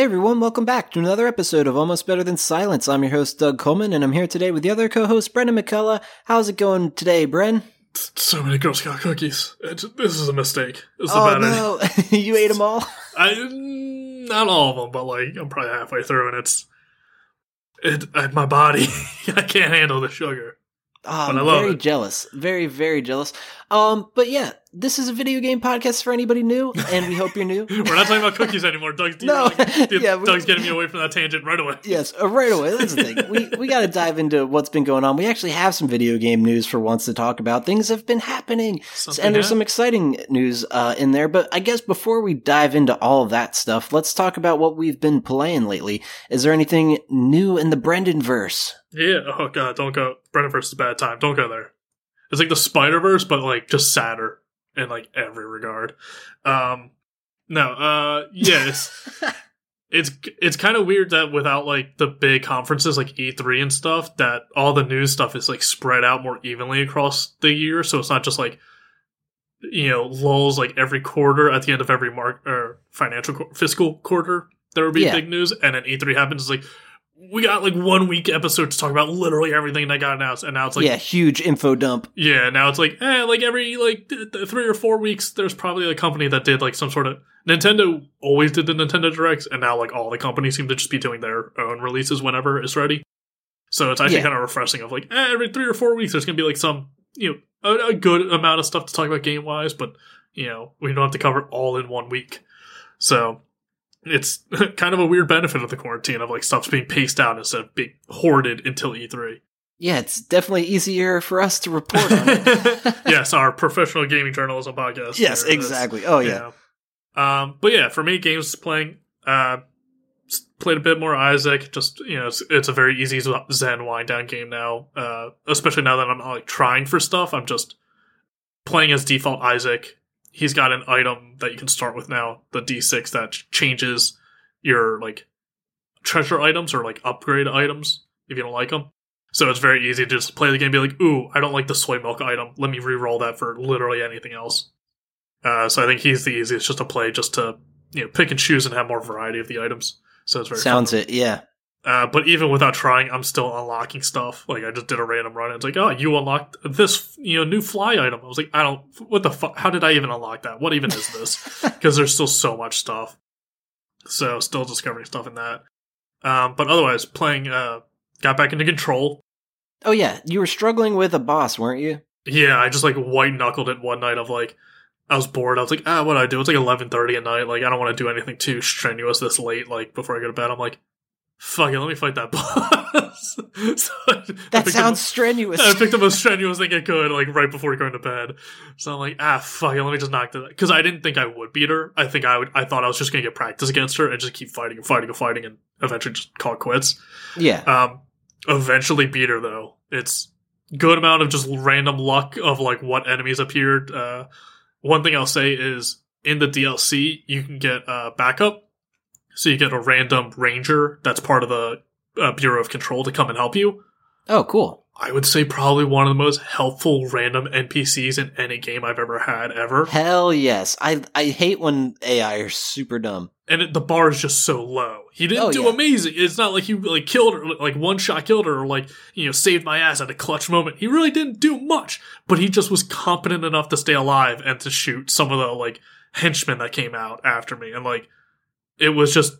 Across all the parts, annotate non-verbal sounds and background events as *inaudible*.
Hey everyone, welcome back to another episode of Almost Better Than Silence. I'm your host, Doug Coleman, and I'm here today with the other co host, Brendan McCullough. How's it going today, Bren? So many Girl Scout cookies. It, this is a mistake. Is oh, a bad no. *laughs* you ate them all? I, not all of them, but like, I'm probably halfway through and it's. It, uh, my body, *laughs* I can't handle the sugar. Oh, I I'm very it. jealous. Very, very jealous. Um, but yeah, this is a video game podcast for anybody new, and we hope you're new. *laughs* We're not talking about cookies anymore. Doug's, No. derailing- *laughs* Yeah, we- Doug's getting me away from that tangent right away. Yes, uh, right away. That's the thing. We we got to dive into what's been going on. We actually have some video game news for once to talk about. Things have been happening, Something and there's some exciting news uh, in there. But I guess before we dive into all of that stuff, let's talk about what we've been playing lately. Is there anything new in the Brendan verse? Yeah. Oh god, don't go. Brendan versus bad time. Don't go there. It's like the Spider Verse, but like just sadder in like every regard. Um, no. Uh, yes. *laughs* it's it's kind of weird that without like the big conferences like E3 and stuff, that all the news stuff is like spread out more evenly across the year. So it's not just like you know lulls like every quarter at the end of every mark or financial qu- fiscal quarter there would be Yeah. big news, and then E3 happens. It's like we got like one week episode to talk about literally everything that got announced, and now it's like yeah, huge info dump. yeah, now it's like, eh, like every like th- th- three or four weeks, there's probably a company that did like some sort of Nintendo always did the Nintendo Directs, and now like all the companies seem to just be doing their own releases whenever it's ready. So it's actually Yeah. kind of refreshing. Of like, eh, every three or four weeks, there's gonna be like some you know a, a good amount of stuff to talk about game wise, but you know we don't have to cover it all in one week. So it's *laughs* kind of a weird benefit of the quarantine of like stuff's being paced out instead of being hoarded until E E3. Yeah, it's definitely easier for us to report on it. *laughs* yes, our professional gaming journalism podcast. yes, There it is. exactly. Oh yeah. yeah. Um, but yeah, for me, games playing, uh, played a bit more Isaac. Just you know, it's, it's a very easy Zen wind down game now. Uh, especially now that I'm not like trying for stuff. I'm just playing as default Isaac. He's got an item that you can start with now, the D6 that changes your like treasure items or like upgrade items if you don't like them. So it's very easy to just play the game and be like, ooh, I don't like the soy milk item. Let me re-roll that for literally anything else. Uh, so I think he's the easiest just to play, just to you know pick and choose and have more variety of the items. So it's very Sounds fun. it. Yeah. Uh, but even without trying, I'm still unlocking stuff. Like I just did a random run. And it's like, oh, you unlocked this, you know, new fly item. I was like, I don't. What the fuck? How did I even unlock that? What even is this? *laughs* Because there's still so much stuff. So still discovering stuff in that. Um, but otherwise, playing. Uh, got back into control. Oh yeah, you were struggling with a boss, weren't you? Yeah, I just like white knuckled it one night of like I was bored. I was like, ah, what do I do? It's like eleven thirty at night. Like I don't want to do anything too strenuous this late. Like before I go to bed, I'm like, fuck it, let me fight that *laughs* boss. so I- That sounds up- strenuous. I picked the most strenuous thing I could, like right before going to bed. So I'm like, ah, fuck it, let me just knock that. Because I didn't think I would beat her. I think I would. I thought I was just gonna get practice against her and just keep fighting and fighting and fighting and eventually just call it quits. yeah. Um, eventually beat her though. It's good amount of just random luck of like what enemies appeared. Uh, one thing I'll say is in the DLC you can get uh, backup, so you get a random ranger that's part of the uh, Bureau of Control to come and help you. Oh, cool. I would say probably one of the most helpful random NPCs in any game I've ever had ever. Hell yes. I I hate when AI are super dumb. and it, the bar is just so low. He didn't Oh, do yeah. amazing. It's not like he like killed her, like one shot killed her, or like you know saved my ass at a clutch moment. He really didn't do much, but he just was competent enough to stay alive and to shoot some of the like henchmen that came out after me, and like it was just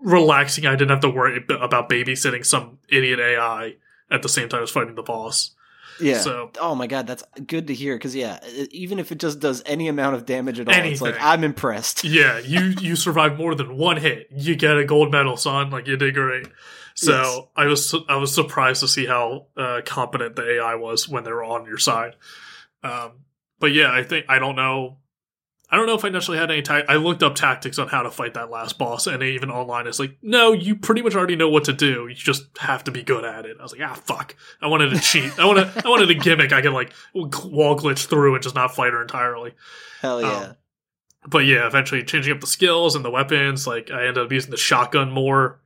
relaxing. I didn't have to worry about babysitting some idiot AI at the same time as fighting the boss. Yeah. So oh my god, that's good to hear. Because yeah, even if it just does any amount of damage at all, it's like Anything. I'm impressed. *laughs* yeah, you you survived more than one hit. You get a gold medal, son. Like you did great. So Yes. I was I was surprised to see how uh, competent the AI was when they were on your side. Um, but yeah, I think I don't know. I don't know if I necessarily had any. Ta- I looked up tactics on how to fight that last boss, and even online, it's like, no, you pretty much already know what to do. You just have to be good at it. I was like, ah, fuck. I wanted to cheat. I wanted. I wanted a gimmick. I could like wall glitch through and just not fight her entirely. Hell yeah. Um, but yeah, eventually changing up the skills and the weapons. Like I ended up using the shotgun more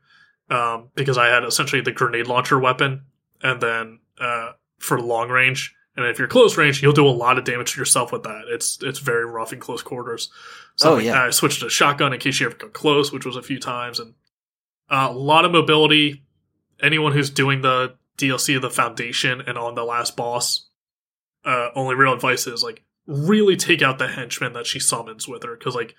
um, because I had essentially the grenade launcher weapon, and then uh, for long range, And if you're close range, you'll do a lot of damage to yourself with that. It's it's very rough in close quarters. So Oh, like, yeah. I switched to shotgun in case you ever got close, which was a few times, and uh, a lot of mobility. Anyone who's doing the DLC of the Foundation and on the last boss, uh, only real advice is like really take out the henchmen that she summons with her because like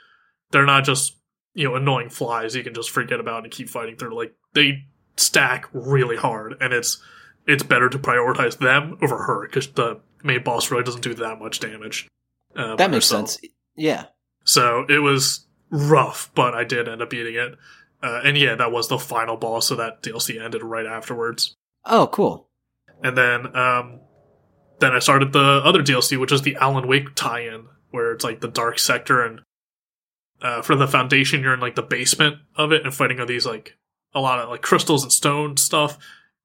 they're not just you know annoying flies you can just forget about and keep fighting through. Like they stack really hard, and it's it's better to prioritize them over her because the main boss really doesn't do that much damage. Uh, That makes herself. sense. Yeah. So it was rough, but I did end up beating it. Uh, and yeah, that was the final boss, so that DLC ended right afterwards. Oh, cool. And then, um, then I started the other DLC, which is the Alan Wake tie-in, where it's like the dark sector, and uh, for the Foundation, you're in like the basement of it and fighting all these like a lot of like crystals and stone stuff.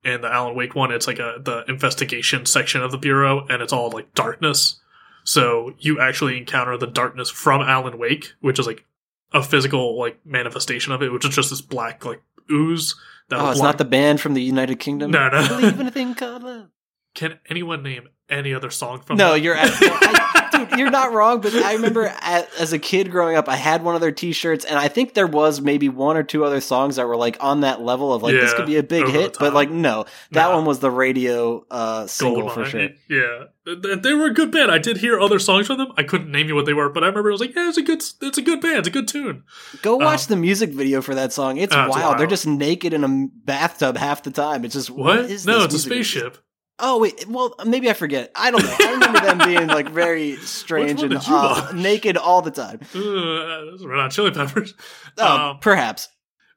And the Alan Wake one, it's like a the investigation section of the bureau, and it's all like darkness. So you actually encounter the darkness from Alan Wake, which is like a physical like manifestation of it, which is just this black like ooze. That Oh, it's block- not the band from the United Kingdom. No, no. I believe in a thing called love. Can anyone name any other song from? No, that? you're at, *laughs* no, I, dude, you're not wrong. But I remember *laughs* at, as a kid growing up, I had one of their T-shirts, and I think there was maybe one or two other songs that were like on that level of like this could be a big hit. But like, no, that No. one was the radio uh, single for sure. Yeah, they were a good band. I did hear other songs from them. I couldn't name you what they were, but I remember it was like, yeah, it's a good, it's a good band, it's a good tune. Go watch Um, the music video for that song. It's, Oh, wild. it's wild. They're just naked in a bathtub half the time. It's just What? no, it's a spaceship. video? Oh wait, well maybe I forget. I don't know. I remember them being like very *laughs* strange and uh, naked all the time. Uh, *laughs* those were not Chili Peppers. *laughs* Oh, Um, perhaps.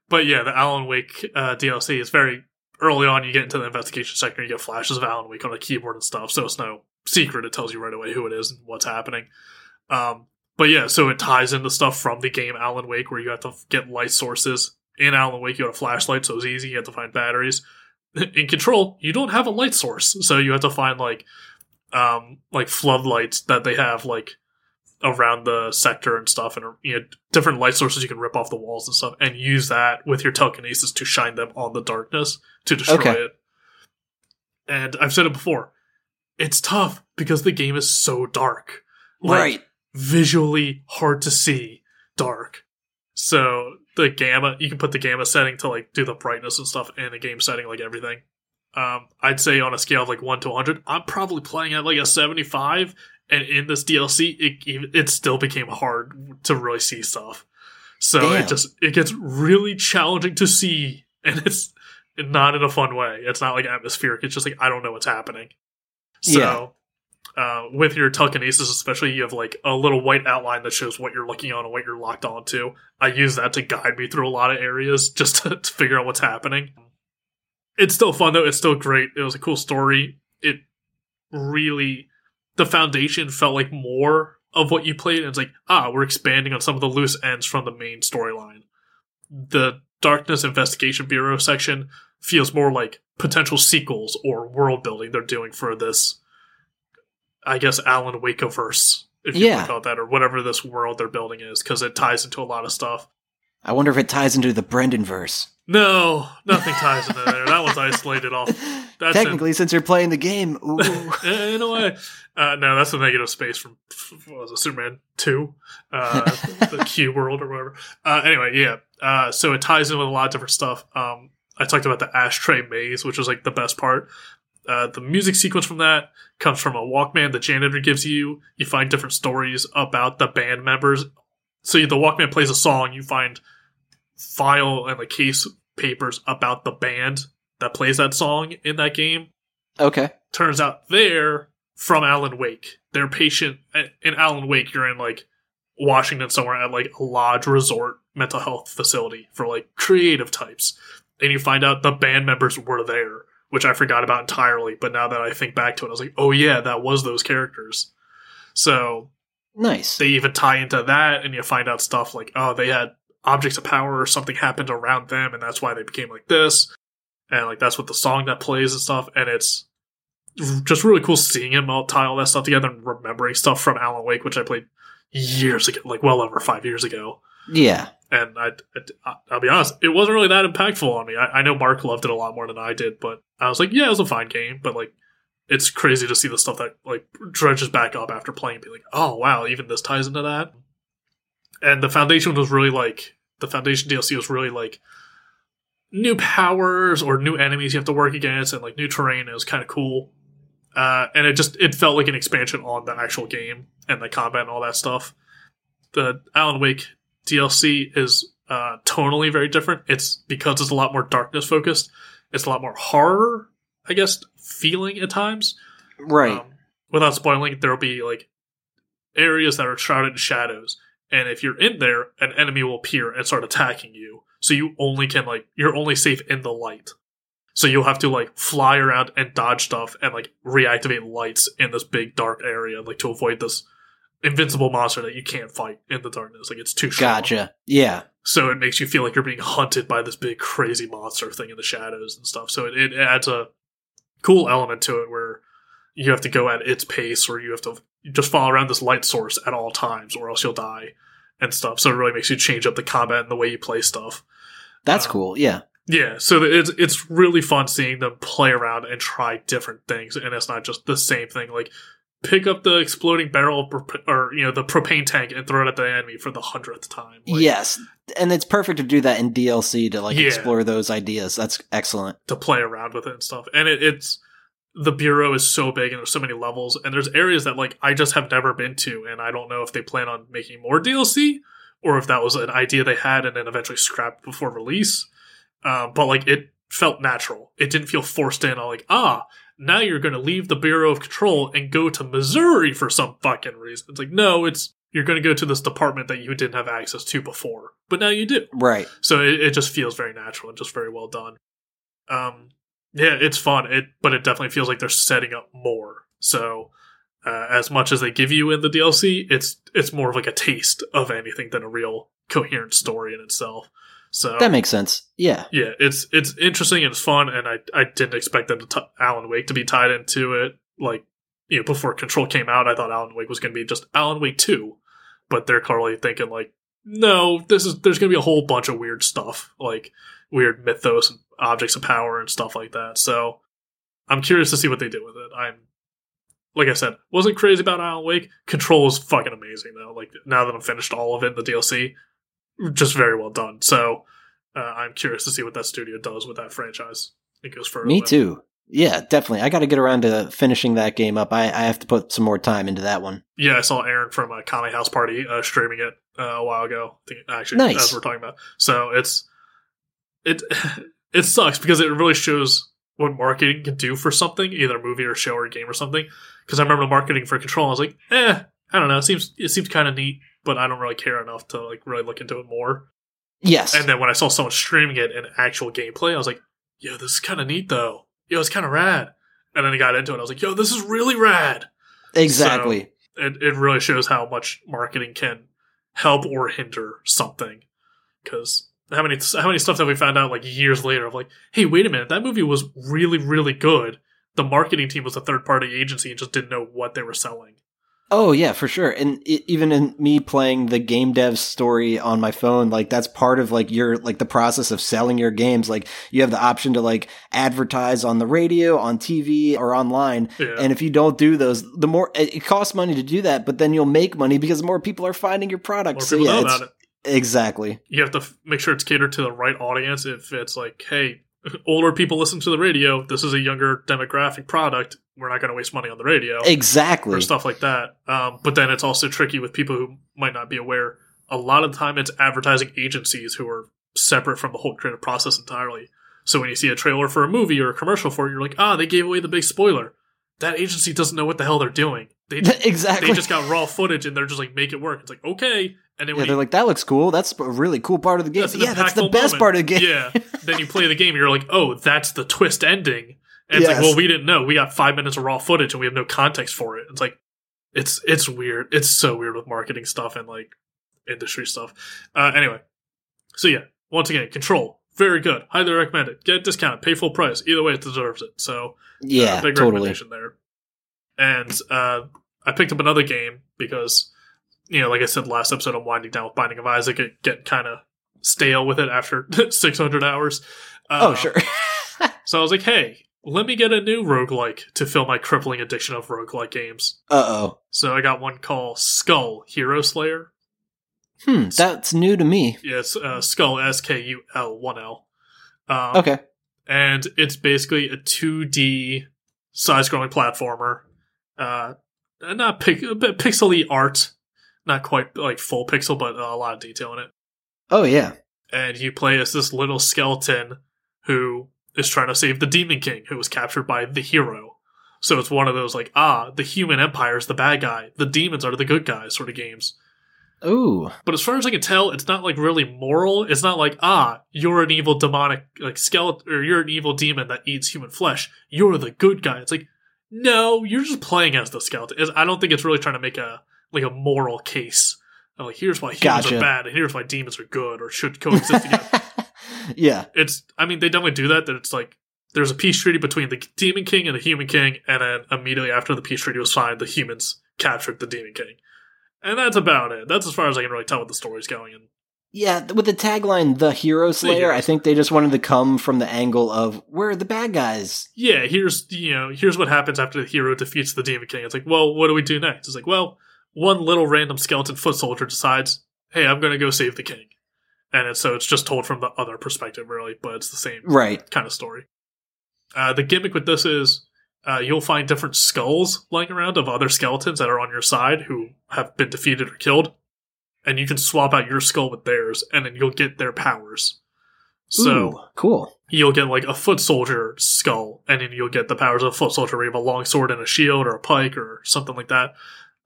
But yeah, the Alan Wake uh, DLC is very early on. You get into the investigation sector, you get flashes of Alan Wake on the keyboard and stuff. So it's no secret. It tells you right away who it is and what's happening. Um, but yeah, so it ties into stuff from the game Alan Wake, where you have to get light sources. In Alan Wake, you had a flashlight, so it was easy. You had to find batteries. In Control, you don't have a light source, so you have to find like, um, like floodlights that they have like around the sector and stuff, and you know different light sources you can rip off the walls and stuff, and use that with your telekinesis to shine them on the darkness to destroy Okay. it. And I've said it before, it's tough because the game is so dark, Like, right. Visually hard to see, dark. So the gamma, you can put the gamma setting to like do the brightness and stuff in the game setting, like everything. Um, I'd say on a scale of like one to 100, I'm probably playing at like a 75. And in this DLC, it it still became hard to really see stuff. So Damn. it just it gets really challenging to see, and it's not in a fun way. It's not like atmospheric. It's just like I don't know what's happening. So uh, with your telekinesis, especially, you have like a little white outline that shows what you're looking on and what you're locked onto. I use that to guide me through a lot of areas *laughs* just to, to figure out what's happening. It's still fun though. It's still great. It was a cool story. It really, the foundation felt like more of what you played. And it's like, ah, we're expanding on some of the loose ends from the main storyline. The Darkness Investigation Bureau section feels more like potential sequels or world building they're doing for this I guess Alan Wakeverse, if you Yeah. call it that, or whatever this world they're building is, because it ties into a lot of stuff. I wonder if it ties into the Brendan verse. No, nothing ties into there. That one's isolated off. *laughs* That's in- Technically, since you're playing the game, *laughs* in a way. Uh, no, that's the negative space from what was it, Superman two, uh, *laughs* the Q world or whatever. Uh, anyway, yeah. Uh, so it ties in with a lot of different stuff. Um, I talked about the ashtray maze, which is like the best part. Uh, the music sequence from that comes from a Walkman the janitor gives you. You find different stories about the band members. So the Walkman plays a song. You find file and like case papers about the band that plays that song in that game okay. turns out they're from Alan Wake. They're patient in Alan Wake. You're in like Washington somewhere at like a lodge resort mental health facility for like creative types, and you find out the band members were there, which I forgot about entirely. But now that I think back to it, I was like, oh yeah, that was those characters. So Nice. they even tie into that, and you find out stuff like, oh, they had objects of power or something happened around them, and that's why they became like this, and like that's what the song that plays and stuff, and it's just really cool seeing him all tie all that stuff together and remembering stuff from Alan Wake, which I played years ago, like well over five years ago. yeah. And I, I, I'll be honest, it wasn't really that impactful on me. I, I know Mark loved it a lot more than I did, but I was like, yeah, it was a fine game, but like, it's crazy to see the stuff that like dredges back up after playing be like, oh wow, even this ties into that. And the foundation was really like the foundation DLC was really like new powers or new enemies you have to work against and like new terrain. It was kind of cool. Uh, and it just it felt like an expansion on the actual game and the combat and all that stuff. The Alan Wake DLC is uh, tonally very different. It's because it's a lot more darkness focused. It's a lot more horror, I guess, feeling at times. Right. Um, without spoiling, there will be like areas that are shrouded in shadows, and if you're in there, an enemy will appear and start attacking you. So you only can like you're only safe in the light. So you'll have to like fly around and dodge stuff and like reactivate lights in this big dark area, like to avoid this invincible monster that you can't fight in the darkness. Like it's too strong. Gotcha. Yeah. So it makes you feel like you're being hunted by this big crazy monster thing in the shadows and stuff. So it, it adds a cool element to it where you have to go at its pace or you have to just follow around this light source at all times or else you'll die and stuff. So it really makes you change up the combat and the way you play stuff. That's Um, cool. Yeah. Yeah, so it's it's really fun seeing them play around and try different things, and it's not just the same thing. Like pick up the exploding barrel prop- or you know the propane tank and throw it at the enemy for the hundredth time. Like, yes. And it's perfect to do that in DLC to like Yeah. explore those ideas. That's excellent. to play around with it and stuff. And it, it's the bureau is so big and there's so many levels, and there's areas that like I just have never been to, and I don't know if they plan on making more DLC or if that was an idea they had and then eventually scrapped before release. Uh, but like it felt natural. It didn't feel forced in. I'm like, ah, now you're going to leave the Bureau of Control and go to Missouri for some fucking reason. It's like, no, it's you're going to go to this department that you didn't have access to before, but now you do. Right. So it, it just feels very natural and just very well done. Um, yeah, it's fun. It, but it definitely feels like they're setting up more. So uh, as much as they give you in the DLC, it's it's more of like a taste of anything than a real coherent story in itself. So That makes sense. Yeah. yeah, it's it's interesting and it's fun, and I I didn't expect them to t- Alan Wake to be tied into it. Like you know, before Control came out, I thought Alan Wake was going to be just Alan Wake Two, but they're clearly thinking like, no, this is there's going to be a whole bunch of weird stuff, like weird mythos and objects of power and stuff like that. So I'm curious to see what they do with it. I'm like I said, wasn't crazy about Alan Wake. Control is fucking amazing though. Like now that I'm finished all of it in the DLC, just very well done. So uh, I'm curious to see what that studio does with that franchise. It goes further. Me with. too. Yeah, definitely. I got to get around to finishing that game up. I, I have to put some more time into that one. Yeah, I saw Aaron from a Kame House Party uh, streaming it uh, a while ago. I think, actually, Nice. as we're talking about. So it's it *laughs* it sucks because it really shows what marketing can do for something, either a movie or show or a game or something. Because I remember the marketing for Control, I was like, eh, I don't know. It seems it seems kind of neat, but I don't really care enough to like really look into it more. Yes. And then when I saw someone streaming it in actual gameplay, I was like, yo, this is kind of neat though. Yo, it's kind of rad. And then I got into it. I was like, yo, this is really rad. exactly. It, it really shows how much marketing can help or hinder something. Because how many how many stuff that we found out like years later of like, hey, wait a minute, that movie was really really good. The marketing team was a third party agency and just didn't know what they were selling. Oh yeah, for sure. And i even in me playing the game dev story on my phone, like that's part of like your like the process of selling your games. Like you have the option to like advertise on the radio, on TV, or online. Yeah. And if you don't do those, the more it it costs money to do that, but then you'll make money because more people are finding your product. More so people yeah, know about it. exactly. you have to f- make sure it's catered to the right audience. If it's like, hey, *laughs* older people listen to the radio, this is a younger demographic product. We're not going to waste money on the radio Exactly. or stuff like that. Um, but then it's also tricky with people who might not be aware. A lot of the time, it's advertising agencies who are separate from the whole creative process entirely. So when you see a trailer for a movie or a commercial for it, you're like, ah, they gave away the big spoiler. That agency doesn't know what the hell they're doing. They *laughs* exactly. they just got raw footage and they're just like, make it work. It's like, okay. And then yeah, they're you like, that looks cool. That's a really cool part of the game. That's yeah, that's the impactful best moment. part of the game. Yeah. *laughs* then you play the game, and you're like, oh, that's the twist ending. And it's like, well, we didn't know. We got five minutes of raw footage, and we have no context for it. It's like, it's it's weird. It's so weird with marketing stuff and like industry stuff. Uh, anyway, so yeah, once again, Control, very good. Highly recommend it. Get discounted, pay full price. Either way, it deserves it. So Yeah, uh, big totally. recommendation there. And uh, I picked up another game because, you know, like I said last episode, I'm winding down with Binding of Isaac. It get kind of stale with it after *laughs* 600 hours. Uh, Oh, sure. *laughs* So I was like, hey, let me get a new roguelike to fill my crippling addiction of roguelike games. Uh oh. So I got one called Skul Hero Slayer. Hmm, that's new to me. Yes, uh, Skul S K U L one L. Um, Okay. and it's basically a 2D side-scrolling platformer. Uh, not pic- pixely art, not quite like full pixel, but a lot of detail in it. Oh yeah. And you play as this little skeleton who is trying to save the Demon King, who was captured by the hero. So it's one of those like, ah, the human empire is the bad guy, the demons are the good guys sort of games. Ooh. But as far as I can tell, it's not like really moral. It's not like, ah, you're an evil demonic like skeleton or you're an evil demon that eats human flesh. You're the good guy. It's like, no, you're just playing as the skeleton. I don't think it's really trying to make a like a moral case. Like here's why humans Gotcha. are bad and here's why demons are good or should coexist together. *laughs* yeah. It's I mean they definitely do that. That it's like there's a peace treaty between the demon king and the human king, and then immediately after the peace treaty was signed, the humans captured the demon king. And that's about it. That's as far as I can really tell what the story's going. And Yeah, with the tagline "The Hero Slayer," I think they just wanted to come from the angle of we're the bad guys. yeah, here's you know here's what happens after the hero defeats the demon king. It's like, well, what do we do next? It's like, well, one little random skeleton foot soldier decides, hey, I'm going to go save the king, and it's, so it's just told from the other perspective, really, but it's the same Right. kind of story. Uh, the gimmick with this is uh, you'll find different skulls lying around of other skeletons that are on your side who have been defeated or killed, and you can swap out your skull with theirs, and then you'll get their powers. So Ooh, cool. you'll get like a foot soldier skull, and then you'll get the powers of a foot soldier where you have a long sword and a shield or a pike or something like that.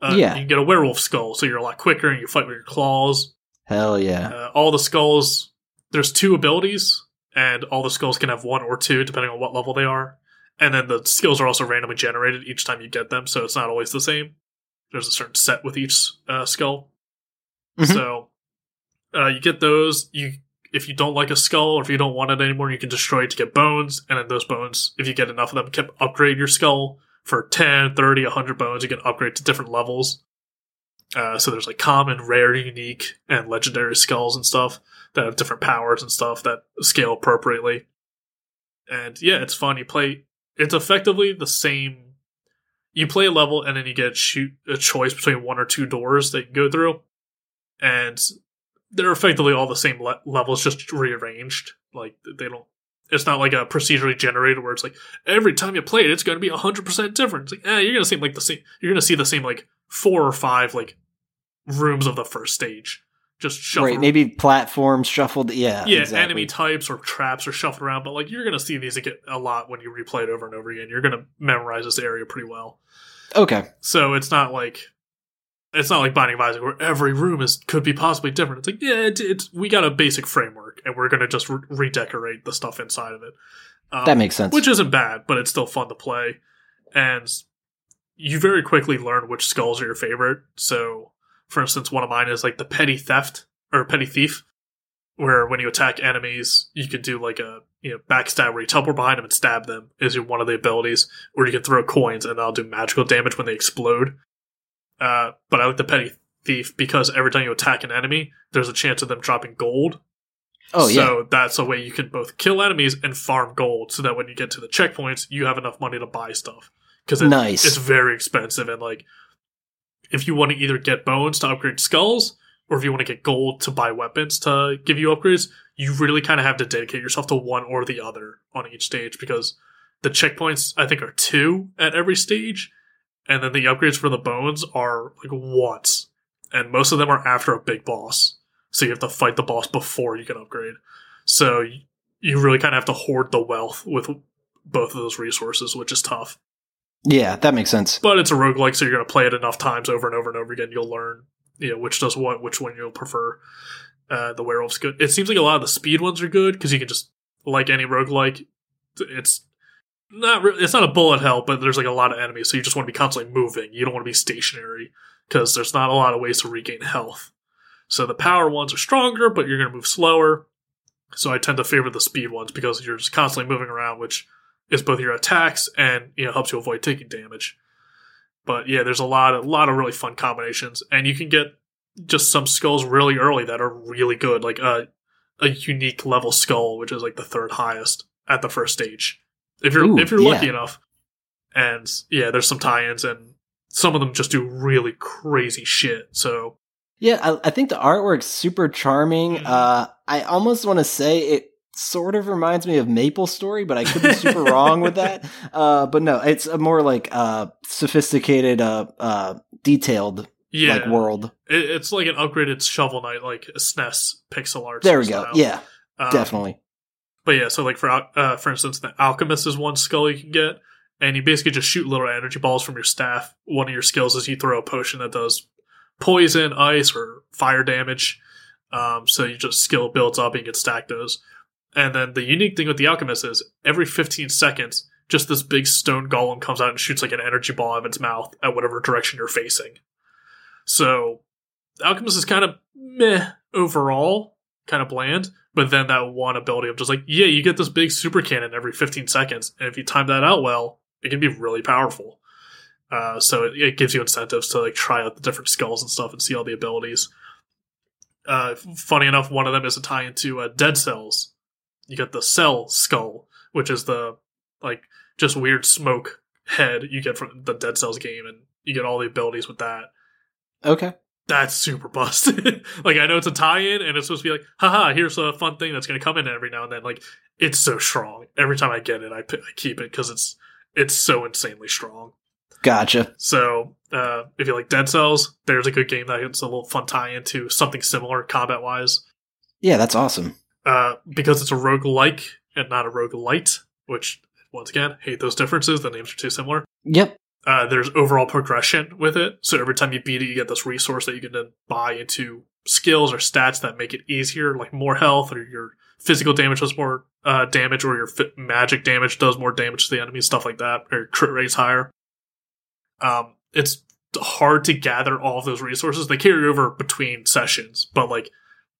Uh, Yeah. You can get a werewolf skull, so you're a lot quicker and you fight with your claws. Hell yeah. Uh, all the skulls, there's two abilities, and all the skulls can have one or two depending on what level they are. And then the skills are also randomly generated each time you get them, so it's not always the same. There's a certain set with each uh, skull. Mhm. So uh, you get those. You if you don't like a skull or if you don't want it anymore, you can destroy it to get bones, and then those bones, if you get enough of them, can upgrade your skull for 10, 30, 100 bones. You can upgrade to different levels. Uh, so there's like common, rare, unique, and legendary skulls and stuff that have different powers and stuff that scale appropriately. And yeah, it's fun. You play. It's effectively the same. You play a level and then you get shoot a choice between one or two doors that you go through, and they're effectively all the same le- levels, just rearranged. Like they don't. It's not like a procedurally generated where it's like every time you play it, it's going to be hundred percent different. It's like, eh, you're going to see like the same. You're going to see the same like four or five like rooms of the first stage, just shuffled. Right. Maybe platforms shuffled. Yeah. yeah, exactly. enemy types or traps are shuffled around, but like you're going to see these a lot when you replay it over and over again. You're going to memorize this area pretty well. Okay. So it's not like it's not like Binding of Isaac where every room is could be possibly different. It's like yeah, it's, it's we got a basic framework and we're gonna just re- redecorate the stuff inside of it. Um, That makes sense. which isn't bad, but it's still fun to play, and you very quickly learn which skulls are your favorite. So, for instance, one of mine is like the petty theft or petty thief, where when you attack enemies, you can do like a you know backstab where you teleport behind them and stab them is one of the abilities, or you can throw coins and they'll do magical damage when they explode. Uh, but I like the petty thief because every time you attack an enemy, there's a chance of them dropping gold. oh yeah. So that's a way you can both kill enemies and farm gold, so that when you get to the checkpoints, you have enough money to buy stuff. Because it, Nice. it's very expensive, and like, if you want to either get bones to upgrade skulls, or if you want to get gold to buy weapons to give you upgrades, you really kind of have to dedicate yourself to one or the other on each stage because the checkpoints I think are two at every stage, and then the upgrades for the bones are like once, and most of them are after a big boss. So you have to fight the boss before you can upgrade. So you really kind of have to hoard the wealth with both of those resources, which is tough. yeah. That makes sense. But it's a roguelike, so you're going to play it enough times over and over and over again. You'll learn, you know, which does what, which one you'll prefer. Uh, the werewolf's good. It seems like a lot of the speed ones are good because you can just, like any roguelike, it's not re- it's not a bullet hell, but there's like a lot of enemies, so you just want to be constantly moving. You don't want to be stationary because there's not a lot of ways to regain health. So the power ones are stronger, but you're going to move slower. So I tend to favor the speed ones because you're just constantly moving around, which is both your attacks and you know helps you avoid taking damage. But yeah, there's a lot a lot of really fun combinations, and you can get just some skulls really early that are really good, like a a unique level skull, which is like the third highest at the first stage, if you're Ooh, if you're lucky yeah. enough. And yeah, there's some tie-ins, and some of them just do really crazy shit. So Yeah, I, I think the artwork's super charming. Mhm. Uh, I almost want to say it sort of reminds me of Maple Story, but I could be super wrong with that. *laughs* Uh, but no, it's a more like uh, sophisticated, uh, uh, detailed yeah, like world. it, it's like an upgraded Shovel Knight, like a SNES pixel art. There we go. style. Yeah, Um, definitely. But yeah, so like for uh, for instance, the alchemist is one skill you can get, and you basically just shoot little energy balls from your staff. One of your skills is you throw a potion that does poison, ice, or fire damage. Um, so you just skill builds up and you can stack those. And then the unique thing with the alchemist is every 15 seconds, just this big stone golem comes out and shoots like an energy ball out of its mouth at whatever direction you're facing. So alchemist is kind of meh overall, kind of bland. But then that one ability of just like, yeah, you get this big super cannon every 15 seconds, and if you time that out well, it can be really powerful. Uh, so it, it gives you incentives to like try out the different skulls and stuff and see all the abilities. Uh, funny enough, one of them is a tie into uh, Dead Cells. You get the Cell Skull, which is the like just weird smoke head you get from the Dead Cells game, and you get all the abilities with that Okay. That's super busted. *laughs* like I know it's a tie-in and it's supposed to be like, haha, here's a fun thing that's going to come in every now and then. Like it's so strong. Every time I get it, I, I keep it because it's it's so insanely strong. Gotcha. So uh, if you like Dead Cells, there's a good game that it's a little fun tie-in to something similar combat wise. Yeah, that's awesome. Uh, because it's a roguelike and not a roguelite, which once again, hate those differences. The names are too similar. Yep. Uh, there's overall progression with it. So every time you beat it, you get this resource that you can then buy into skills or stats that make it easier, like more health, or your physical damage does more uh, damage, or your fi- magic damage does more damage to the enemy, stuff like that, or crit rate's higher. Um, it's hard to gather all of those resources. They carry over between sessions, but like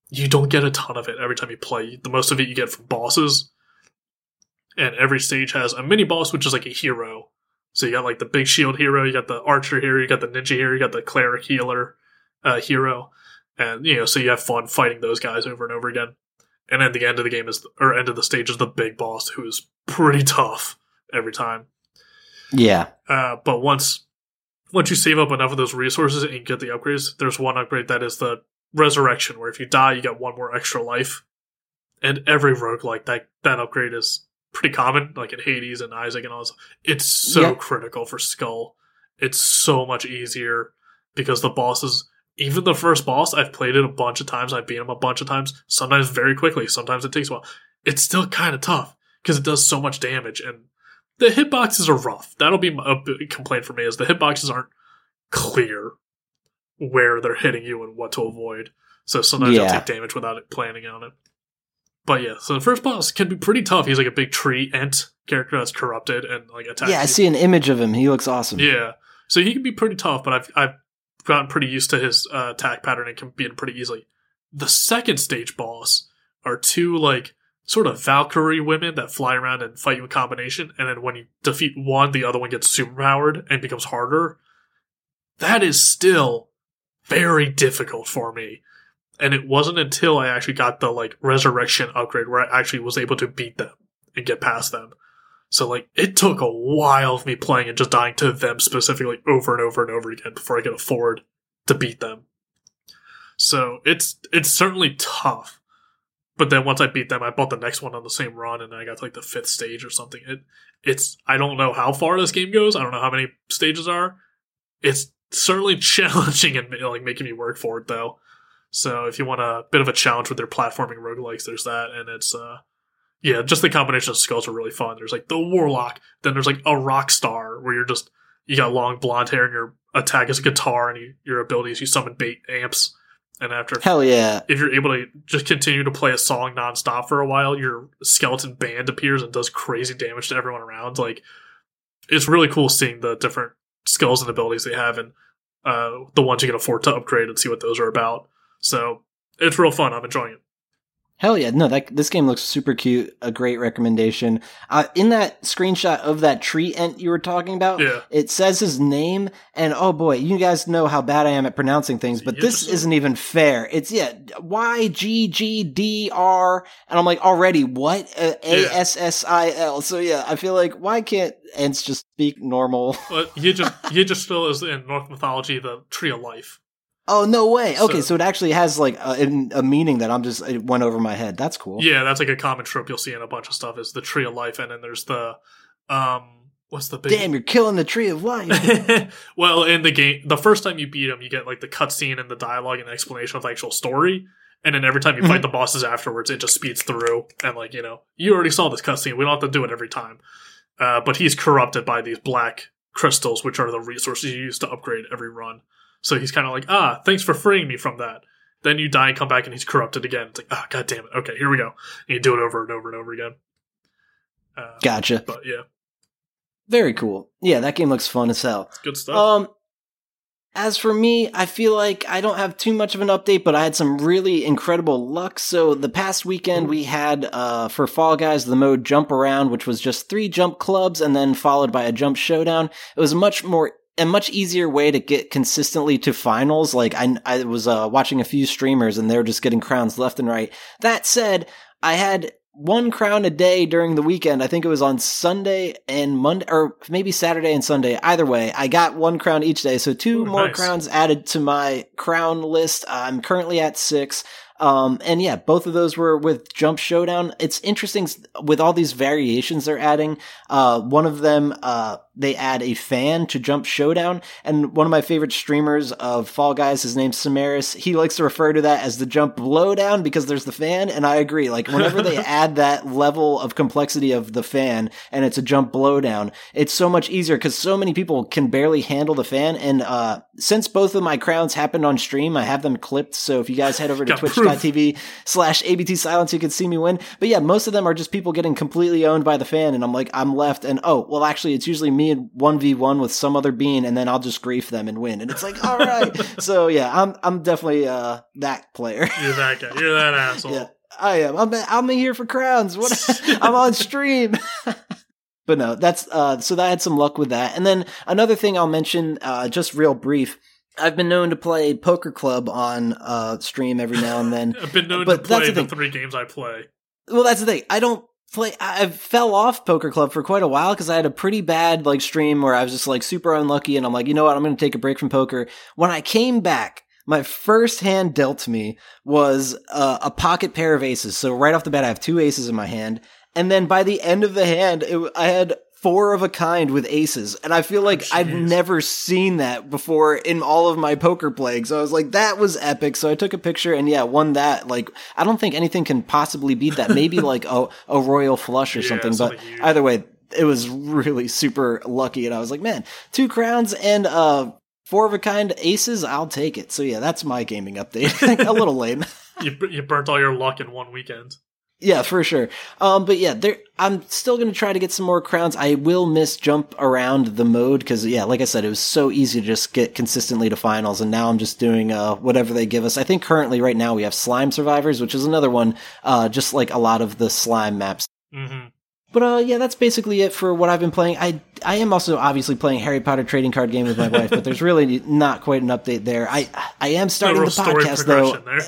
you don't get a ton of it every time you play. The most of it you get from bosses. And every stage has a mini boss, which is like a hero so you got like the big shield hero, you got the archer hero, you got the ninja hero, you got the cleric healer uh, hero, and you know, so you have fun fighting those guys over and over again. And at the end of the game is, or end of the stage is the big boss, who is pretty tough every time. Yeah. Uh, but once once you save up enough of those resources and you get the upgrades, there's one upgrade that is the resurrection, where if you die, you get one more extra life. And every rogue like that that upgrade is pretty common, like in Hades and Isaac and all this. It's so Yeah. critical for Skul. It's so much easier because the bosses, even the first boss, I've played it a bunch of times. I've beat him a bunch of times. Sometimes very quickly. Sometimes it takes a while. It's still kind of tough because it does so much damage and the hitboxes are rough. That'll be a big complaint for me is the hitboxes aren't clear where they're hitting you and what to avoid. So sometimes you'll take damage without it planning on it. But yeah, so the first boss can be pretty tough. He's like a big tree ent character that's corrupted and like attacks. Yeah, I you. see an image of him. He looks awesome. Yeah, so he can be pretty tough, but I've I've gotten pretty used to his uh, attack pattern and can beat him pretty easily. The second stage boss are two like sort of Valkyrie women that fly around and fight you in combination, and then when you defeat one, the other one gets superpowered and becomes harder. That is still very difficult for me. And it wasn't until I actually got the like resurrection upgrade where I actually was able to beat them and get past them. So like it took a while of me playing and just dying to them specifically over and over and over again before I could afford to beat them. So it's it's certainly tough. But then once I beat them, I bought the next one on the same run and I got to like the fifth stage or something. It it's I don't know how far this game goes. I don't know how many stages are. It's certainly *laughs* challenging and like making me work for it though. So if you want a bit of a challenge with their platforming roguelikes, there's that, and it's uh yeah, just the combination of skulls are really fun. There's like the warlock, then there's like a rock star where you're just you got long blonde hair and your attack is a guitar and you, your abilities you summon bait amps, and after Hell yeah. if you're able to just continue to play a song nonstop for a while, your skeleton band appears and does crazy damage to everyone around. Like it's really cool seeing the different skills and abilities they have and uh, the ones you can afford to upgrade and see what those are about. So it's real fun. I'm enjoying it. Hell yeah. No, that this game looks super cute. A great recommendation. Uh, in that screenshot of that tree ent you were talking about, Yeah. it says his name, and oh boy, you guys know how bad I am at pronouncing things, but this isn't even fair. It's, yeah, Y G G D R, and I'm like, already, what? Uh, A S S I L. So yeah, I feel like, why can't ents just speak normal? But Yijis- *laughs* Yggdrasil is in Norse mythology the tree of life. Oh, no way. Okay, So- so, it actually has like a, a meaning that I'm just, it went over my head. That's cool. Yeah, that's like a common trope you'll see in a bunch of stuff is the tree of life, and then there's the um, what's the big Damn, you're killing the tree of life. *laughs* well, in the game, the first time you beat him, you get like the cutscene and the dialogue and the explanation of the actual story. And then every time you fight the bosses afterwards, it just speeds through. And like you know, you already saw this cutscene. We don't have to do it every time. Uh, but he's corrupted by these black crystals, which are the resources you use to upgrade every run. So he's kind of like, ah, thanks for freeing me from that. Then you die and come back, and he's corrupted again. It's like, ah, god damn it. Okay, here we go. And you do it over and over and over again. Uh, Gotcha. But yeah, Very cool. Yeah, that game looks fun as hell. good stuff. Um, as for me, I feel like I don't have too much of an update, but I had some really incredible luck. So the past weekend we had, uh, for Fall Guys, the mode Jump Around, which was just three jump clubs and then followed by a jump showdown. It was much more, a much easier way to get consistently to finals. Like I, I was, uh, watching a few streamers and they were just getting crowns left and right. That said, I had one crown a day during the weekend. I think it was on Sunday and Monday, or maybe Saturday and Sunday. Either way, I got one crown each day. So two Ooh, more nice. crowns added to my crown list. I'm currently at six. Um, and yeah, both of those were with Jump Showdown. It's interesting with all these variations they're adding. Uh, one of them, uh, they add a fan to Jump Showdown. And one of my favorite streamers of Fall Guys, his name's Samaris. He likes to refer to that as the Jump Blowdown because there's the fan. And I agree. Like whenever they *laughs* add that level of complexity of the fan and it's a Jump Blowdown, it's so much easier because so many people can barely handle the fan. And, uh, since both of my crowns happened on stream, I have them clipped. So if you guys head over to twitch.tv slash ABT silence, you can see me win. But yeah, most of them are just people getting completely owned by the fan. And I'm like, I'm left. And oh, well, actually, it's usually me and 1v1 with some other bean. And then I'll just grief them and win. And it's like, all right. *laughs* so yeah, I'm, I'm definitely, uh, that player. You're that guy. You're that *laughs* asshole. yeah, I am. I'm, I'm here for crowns. What? *laughs* I'm on stream. but no, that's uh so that I had some luck with that. And then another thing I'll mention, uh just real brief. I've been known to play poker club on uh stream every now and then. I've been known But to that's play the the, three games I play. well, that's the thing. I don't play I fell off poker club for quite a while because I had a pretty bad like stream where I was just like super unlucky and I'm like, you know what, I'm gonna take a break from poker. When I came back, my first hand dealt to me was uh, a pocket pair of aces. So right off the bat, I have two aces in my hand, and then by the end of the hand, it, I had four of a kind with aces, and I feel like I've never seen that before in all of my poker playing. So I was like, that was epic. So I took a picture and yeah, won that. Like, I don't think anything can possibly beat that. Maybe *laughs* like a, a royal flush or Yeah, something, but huge. either way, it was really super lucky. And I was like, man, two crowns and, uh, Four of a kind aces, I'll take it. So yeah, that's my gaming update. *laughs* a little lame. *laughs* You, you burnt all your luck in one weekend. Yeah, for sure. Um, but yeah, there. I'm still gonna try to get some more crowns. I will miss jump around the mode because yeah, like I said, it was so easy to just get consistently to finals, and now I'm just doing uh whatever they give us. I think currently right now we have slime survivors, which is another one, uh, just like a lot of the slime maps. hmm But uh, yeah, that's basically it for what I've been playing. I I am also obviously playing Harry Potter trading card game with my wife, but there's really *laughs* not quite an update there. I I am No starting real the podcast though. there.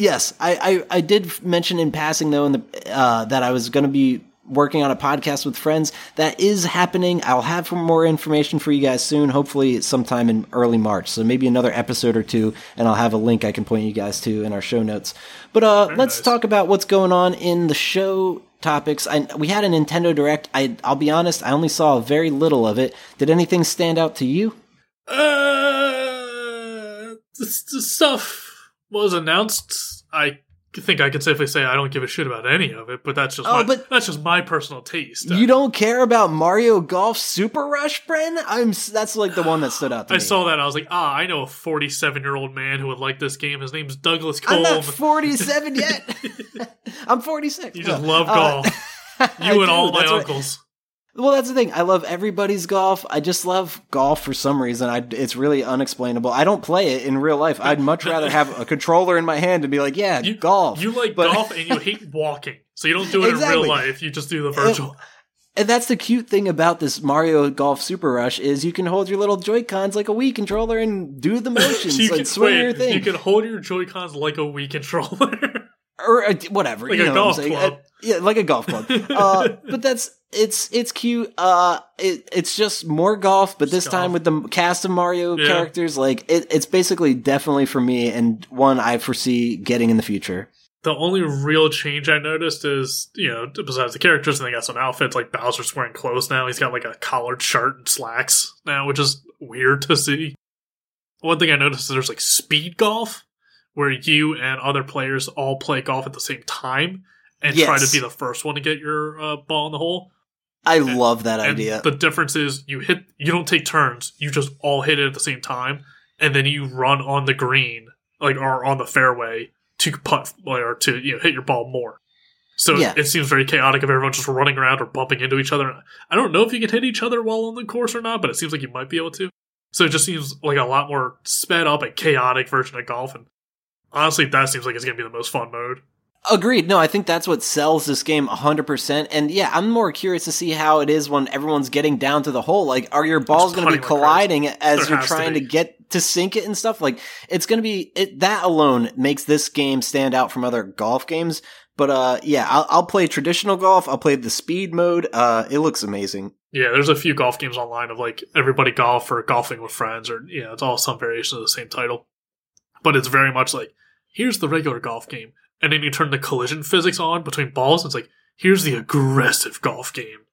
Yes, I, I, I did mention in passing though in the uh, that I was going to be working on a podcast with friends. That is happening. I'll have more information for you guys soon. Hopefully, sometime in early March. So maybe another episode or two, and I'll have a link I can point you guys to in our show notes. But uh, let's nice. talk about what's going on in the show topics. I, we had a Nintendo Direct. I I'll be honest, I only saw very little of it. Did anything stand out to you? Uh, this stuff was announced. I think I can safely say I don't give a shit about any of it, but that's just Oh, my, but- that's just my personal taste. You don't care about Mario Golf Super Rush, Bren? I'm that's like the one that stood out to *sighs* I me. saw that. I was like, ah, I know a 47 year old man who would like this game. His name's Douglas Cole. I'm not 47 *laughs* yet. *laughs* I'm 46. you just love Uh, golf. *laughs* I You and do, all my uncles. Well, that's the thing. I love everybody's golf. I just love golf for some reason. I, it's really unexplainable. I don't play it in real life. I'd much rather have a controller in my hand and be like, yeah, You- golf. You like But- golf and you *laughs* hate walking, so you don't do it in real life. You just do the virtual. And that's the cute thing about this Mario Golf Super Rush is you can hold your little Joy Cons like a Wii controller and do the *laughs* motions you and can, swing wait, your thing, you can hold your Joy Cons like a Wii controller. or uh, whatever, Like you a know golf what I'm saying? club. Uh, yeah, like a golf club. *laughs* uh, but that's it's it's cute. Uh, it, it's just more golf, but this time with the cast of Mario Yeah. characters. Like it, it's basically definitely for me and one I foresee getting in the future. the only real change I noticed is, you know, besides the characters, and they got some outfits like Bowser's wearing clothes now. He's got like a collared shirt and slacks now, which is weird to see. One thing I noticed is there's like speed golf, where you and other players all play golf at the same time and try to be the first one to get your uh, ball in the hole. I love that And idea. the difference is you hit, you don't take turns. You just all hit it at the same time, and then you run on the green, like or on the fairway to putt or to you know hit your ball more. So Yeah. it seems very chaotic if everyone's just running around or bumping into each other. I don't know if you can hit each other while on the course or not, but it seems like you might be able to. So it just seems like a lot more sped up and chaotic version of golf. And honestly, that seems like it's gonna be the most fun mode. Agreed. No, I think that's what sells this game 100%. And yeah, I'm more curious to see how it is when everyone's getting down to the hole. Like, are your balls going to be colliding as There you're has to trying to, get to sink it and stuff? Like, it's going to be, it, that alone makes this game stand out from other golf games. But, uh, yeah, I'll, I'll play traditional golf. I'll play the speed mode. Uh, it looks amazing. Yeah, there's a few golf games online of like everybody golf or golfing with friends, or you know, it's all some variation of the same title. But it's very much like here's the regular golf game, and then you turn the collision physics on between balls. And it's like here's the aggressive golf game,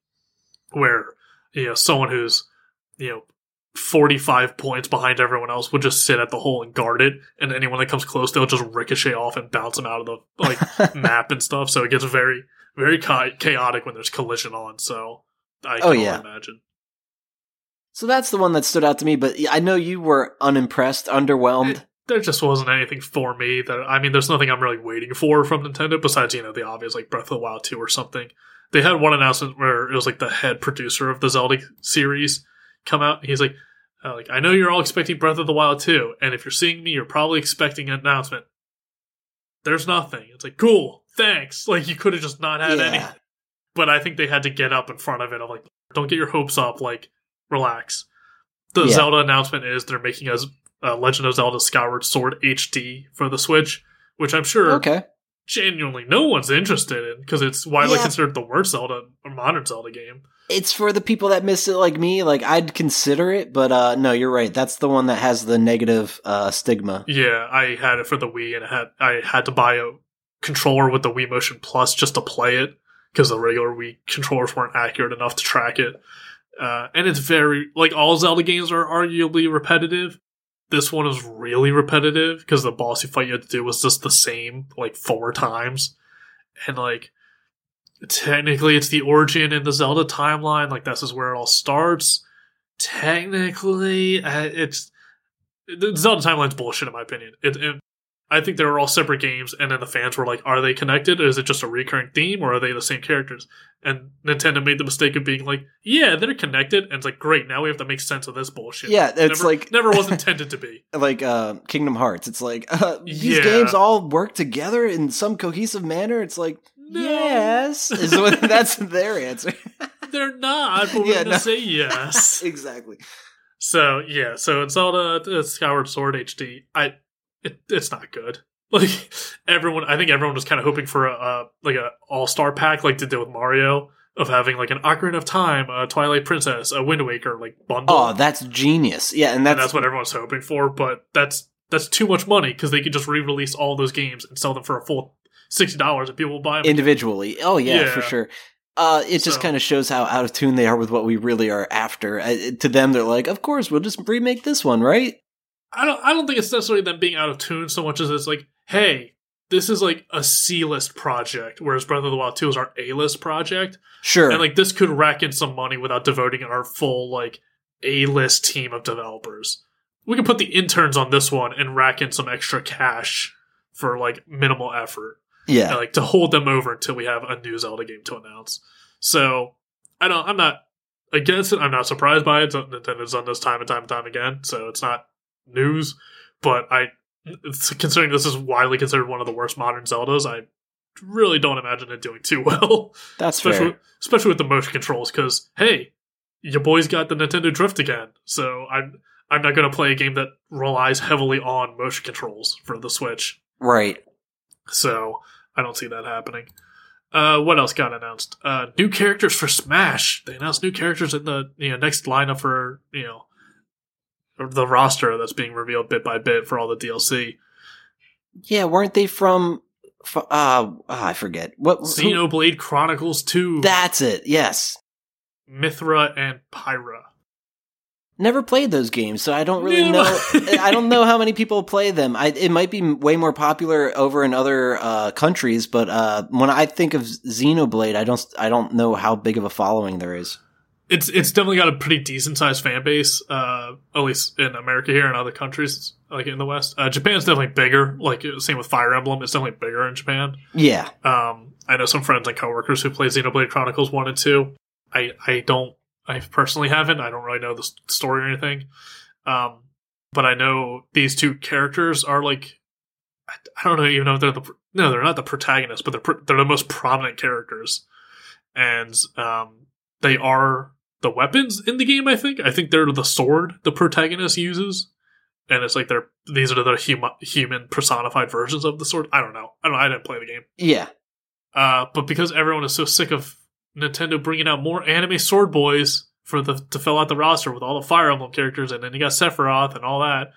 where you know someone who's you know 45 points behind everyone else would just sit at the hole and guard it, and anyone that comes close, they'll just ricochet off and bounce them out of the like *laughs* map and stuff. So it gets very very chaotic when there's collision on. So I oh, can Oh, yeah. imagine. So that's the one that stood out to me, but I know you were unimpressed, underwhelmed. There just wasn't anything for me that I mean there's nothing I'm really waiting for from Nintendo besides you know the obvious like Breath of the Wild 2 or something. They had one announcement where it was like the head producer of the Zelda series come out. He's like uh, like I know you're all expecting Breath of the Wild 2 and if you're seeing me you're probably expecting an announcement. There's nothing. It's like cool. Thanks. Like you could have just not had Yeah. anything. But I think they had to get up in front of it. I'm like don't get your hopes up like relax. The Yeah. Zelda announcement is they're making us uh, Legend of Zelda Skyward Sword HD for the Switch, which I'm sure Okay. genuinely no one's interested in because it's widely Yeah. considered the worst Zelda or modern Zelda game. It's for the people that miss it like me. Like, I'd consider it, but, uh, no, you're right. That's the one that has the negative, uh, stigma. Yeah, I had it for the Wii and I had I had to buy a controller with the Wii Motion Plus just to play it because the regular Wii controllers weren't accurate enough to track it. Uh, and it's very like all Zelda games are arguably repetitive. This one is really repetitive because the boss you fight you had to do was just the same like four times, and like technically it's the origin in the Zelda timeline. Like this is where it all starts. Technically, it's the Zelda timeline's bullshit in my opinion. It, it, I think they were all separate games, and then the fans were like, "Are they connected? Or is it just a recurring theme, or are they the same characters?" And Nintendo made the mistake of being like, "Yeah, they're connected," and it's like, "Great, now we have to make sense of this bullshit." Yeah, it's never, like- never was intended to be. *laughs* like uh Kingdom Hearts. It's like uh, *laughs* these Yeah. games all work together in some cohesive manner. It's like No. yes, *laughs* is what that's their answer. They're not, but we're Yeah, gonna no. say yes. exactly. So yeah, so it's Zelda uh, Skyward Sword HD. I it, it's not good. *laughs* Like everyone, I think everyone was kind of hoping for a, a like a all star pack, like they did with Mario, of having like an Ocarina of Time, a Twilight Princess, a Wind Waker, like bundle. Oh, that's genius. Yeah, and and that's, that's what everyone's hoping for. But that's that's too much money because they could just re release all those games and sell them for a full sixty dollars, and people will buy them. individually. Oh yeah, Yeah. for sure. Uh, it just So- kind of shows how out of tune they are with what we really are after. Uh, to them, they're like, "Of course, we'll just remake this one, right?" I don't I don't think it's necessarily them being out of tune so much as it's like, hey, this is like a C list project, whereas Breath of the Wild 2 is our A list project. Sure. And like this could rack in some money without devoting our full like A list team of developers. We can put the interns on this one and rack in some extra cash for like minimal effort. yeah. And, like to hold them over until we have a new Zelda game to announce. So I don't I'm not against it. I'm not surprised by it. Nintendo's done this time and time and time again, so it's not news. But I, considering this is widely considered one of the worst modern Zeldas, I really don't imagine it doing too *laughs* well. That's especially fair. especially with the motion controls. Because hey, your boy's got the Nintendo Drift again, so I'm I'm not going to play a game that relies heavily on motion controls for the Switch. Right. So I don't see that happening. Uh, what else got announced? Uh, new characters for Smash. They announced new characters in the you know next lineup for you know the roster that's being revealed bit by bit for all the DLC. Yeah, weren't they from? Uh, ah, I forget what. who- Xenoblade Chronicles Two, That's it. Yes. Mythra and Pyra. Never played those games, so I don't really Yeah, know. I don't know how *laughs* many people play them. I, it might be way more popular over in other uh, countries, but uh, when I think of Xenoblade, I don't. I don't know how big of a following there is. It's it's definitely got a pretty decent sized fan base. Uh, at least in America here and other countries like in the West. Uh, Japan's definitely bigger. Like same with Fire Emblem, it's definitely bigger in Japan. Yeah. Um, I know some friends and coworkers who play Xenoblade Chronicles One and Two. I I don't. I personally haven't. I don't really know the story or anything. Um, but I know these two characters are like. I, I don't know even know if they're the no, they're not the protagonists, but they're pr- they're the most prominent characters, and um, they are the weapons in the game. I think. I think they're the sword the protagonist uses, and it's like they're these are the human human personified versions of the sword. I don't know. I don't. Know, I didn't play the game. Yeah. Uh, but because everyone is so sick of Nintendo bringing out more anime sword boys for the to fill out the roster with all the Fire Emblem characters, and then you got Sephiroth and all that,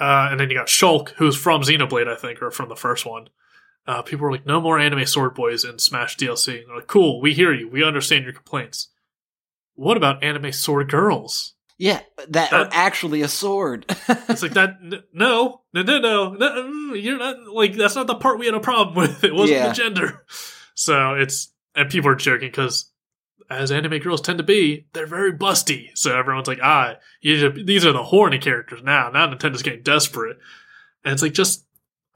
uh, and then you got Shulk, who's from Xenoblade, I think, or from the first one. Uh, people were like, "No more anime sword boys in Smash DLC." And they're like, "Cool, we hear you. We understand your complaints." What about anime sword girls? Yeah. That, That- are actually a sword. *laughs* It's like that. N- no, Nintendo, no, mm, you're not like that's not the part we had a problem *laughs* with. It wasn't Yeah. the gender. So it's and people are joking because as anime girls tend to be, they're very busty. So everyone's like, ah, you- these are the horny characters now. Now Nintendo's getting desperate, and it's like just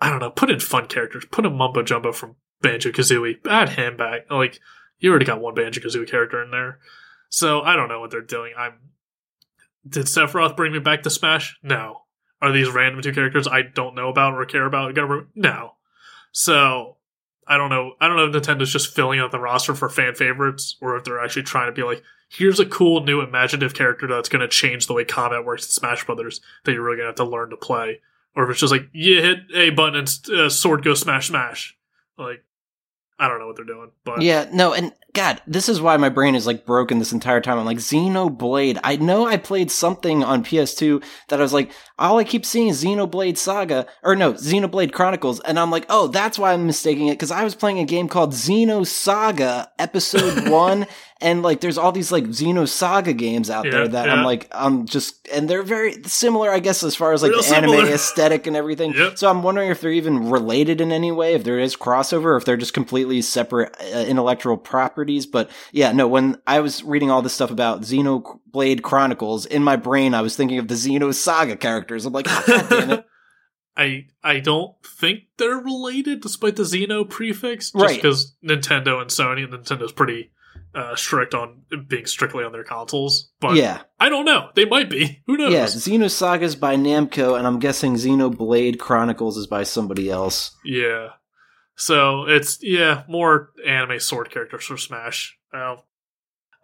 I don't know, put in fun characters. Put a Mumbo Jumbo from Banjo Kazooie. Add him back. Like you already got one Banjo Kazooie character in there. So I don't know what they're doing. I'm. Did Sephiroth bring me back to Smash? No. Are these random two characters I don't know about or care about? No. So I don't know. I don't know if Nintendo's just filling out the roster for fan favorites or if they're actually trying to be like, here's a cool new imaginative character that's going to change the way combat works in Smash Brothers that you're really going to have to learn to play. Or if it's just like, you hit A button and uh, sword goes smash smash. Like, I don't know what they're doing, but Yeah, no, and God, this is why my brain is like broken this entire time. I'm like, Xenoblade. I know I played something on PS2 that I was like, all I keep seeing is Xenoblade Saga, or no, Xenoblade Chronicles, and I'm like, oh, that's why I'm mistaking it, because I was playing a game called Xenosaga Episode *laughs* 1, and like, there's all these like Xenosaga games out Yeah, there that yeah. I'm like, I'm just, and they're very similar, I guess, as far as like Real the anime *laughs* aesthetic and everything. Yep. So I'm wondering if they're even related in any way, if there is crossover, or if they're just completely separate uh, intellectual properties. But yeah, no, when I was reading all this stuff about Xenoblade Chronicles, in my brain, I was thinking of the Xenosaga characters. I'm like, oh, damn it. *laughs* I I don't think they're related, despite the Xeno prefix. Just Right. because Nintendo and Sony, and Nintendo's pretty uh, strict on being strictly on their consoles. But yeah, I don't know. They might be. Who knows? yeah. Xenosaga is by Namco, and I'm guessing Xenoblade Chronicles is by somebody else. Yeah. So it's yeah more anime sword characters for Smash. I'll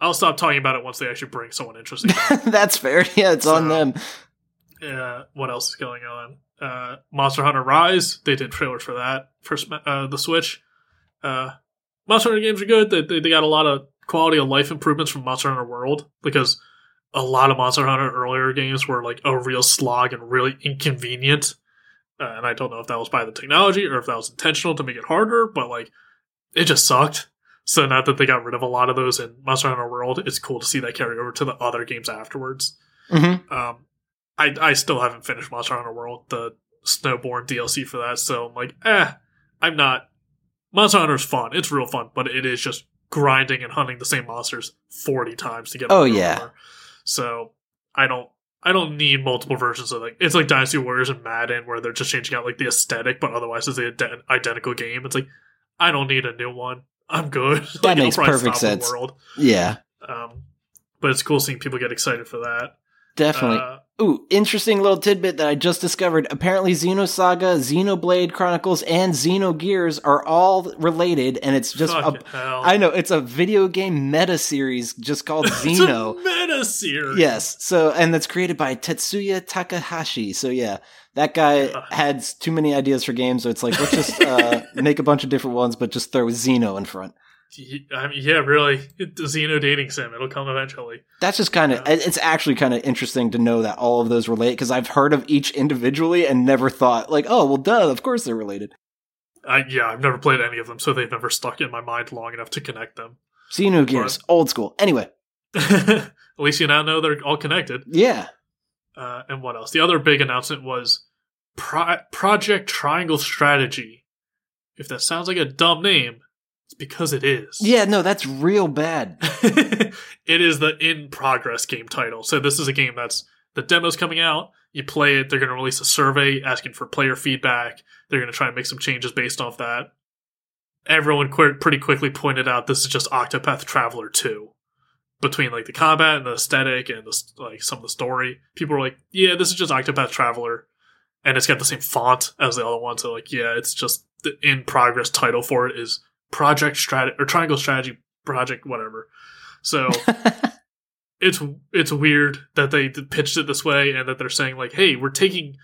I'll stop talking about it once they actually bring someone interesting. *laughs* That's fair. Yeah, it's on them. uh, what else is going on? Uh, Monster Hunter Rise. They did trailers for that for uh, the Switch. Uh, Monster Hunter games are good. They, they, they got a lot of quality of life improvements from Monster Hunter World because a lot of Monster Hunter earlier games were like a real slog and really inconvenient. Uh, and I don't know if that was by the technology or if that was intentional to make it harder, but like it just sucked. So now that they got rid of a lot of those in Monster Hunter World, it's cool to see that carry over to the other games afterwards. hmm Um, I I still haven't finished Monster Hunter World, the Snowborn DLC for that, so I'm like, eh, I'm not. Monster Hunter's fun. It's real fun, but it is just grinding and hunting the same monsters forty times to get. Oh, yeah. over. So I don't. I don't need multiple versions of like it's like Dynasty Warriors and Madden where they're just changing out like the aesthetic, but otherwise it's the ident- identical game. It's like I don't need a new one. I'm good. *laughs* That Like, makes perfect sense. World. Yeah. Um, but it's cool seeing people get excited for that. Definitely. Uh, Ooh, interesting little tidbit that I just discovered. Apparently, Xenosaga, Xenoblade Chronicles, and Xenogears are all related, and it's just a, fucking hell. I know it's a video game meta series just called *laughs* it's Xeno. a meta series. yes, so and that's created by Tetsuya Takahashi. So yeah, that guy Ugh. had too many ideas for games, so it's like let's just uh, *laughs* make a bunch of different ones, but just throw Xeno in front. I mean, yeah, really. *laughs* Xeno dating sim. It'll come eventually. That's just kind of, Yeah. it's actually kind of interesting to know that all of those relate because I've heard of each individually and never thought, like, oh, well, duh, of course they're related. I, yeah, I've never played any of them, so they've never stuck in my mind long enough to connect them. Xenogears, old school. Anyway, *laughs* At least you now know they're all connected. yeah. Uh, and what else? The other big announcement was Pro- Project Triangle Strategy. If that sounds like a dumb name, it's because it is. Yeah, no, that's real bad. *laughs* it is the in progress game title. So this is a game that's the demo's coming out. You play it. They're going to release a survey asking for player feedback. They're going to try and make some changes based off that. Everyone qu- pretty quickly pointed out this is just Octopath Traveler 2. Between like the combat and the aesthetic and the, like some of the story, people were like, "Yeah, this is just Octopath Traveler," and it's got the same font as the other one. So like, yeah, it's just the in progress title for it is Project strategy or Triangle Strategy Project, whatever. So *laughs* it's it's weird that they pitched it this way and that they're saying like, "Hey, we're taking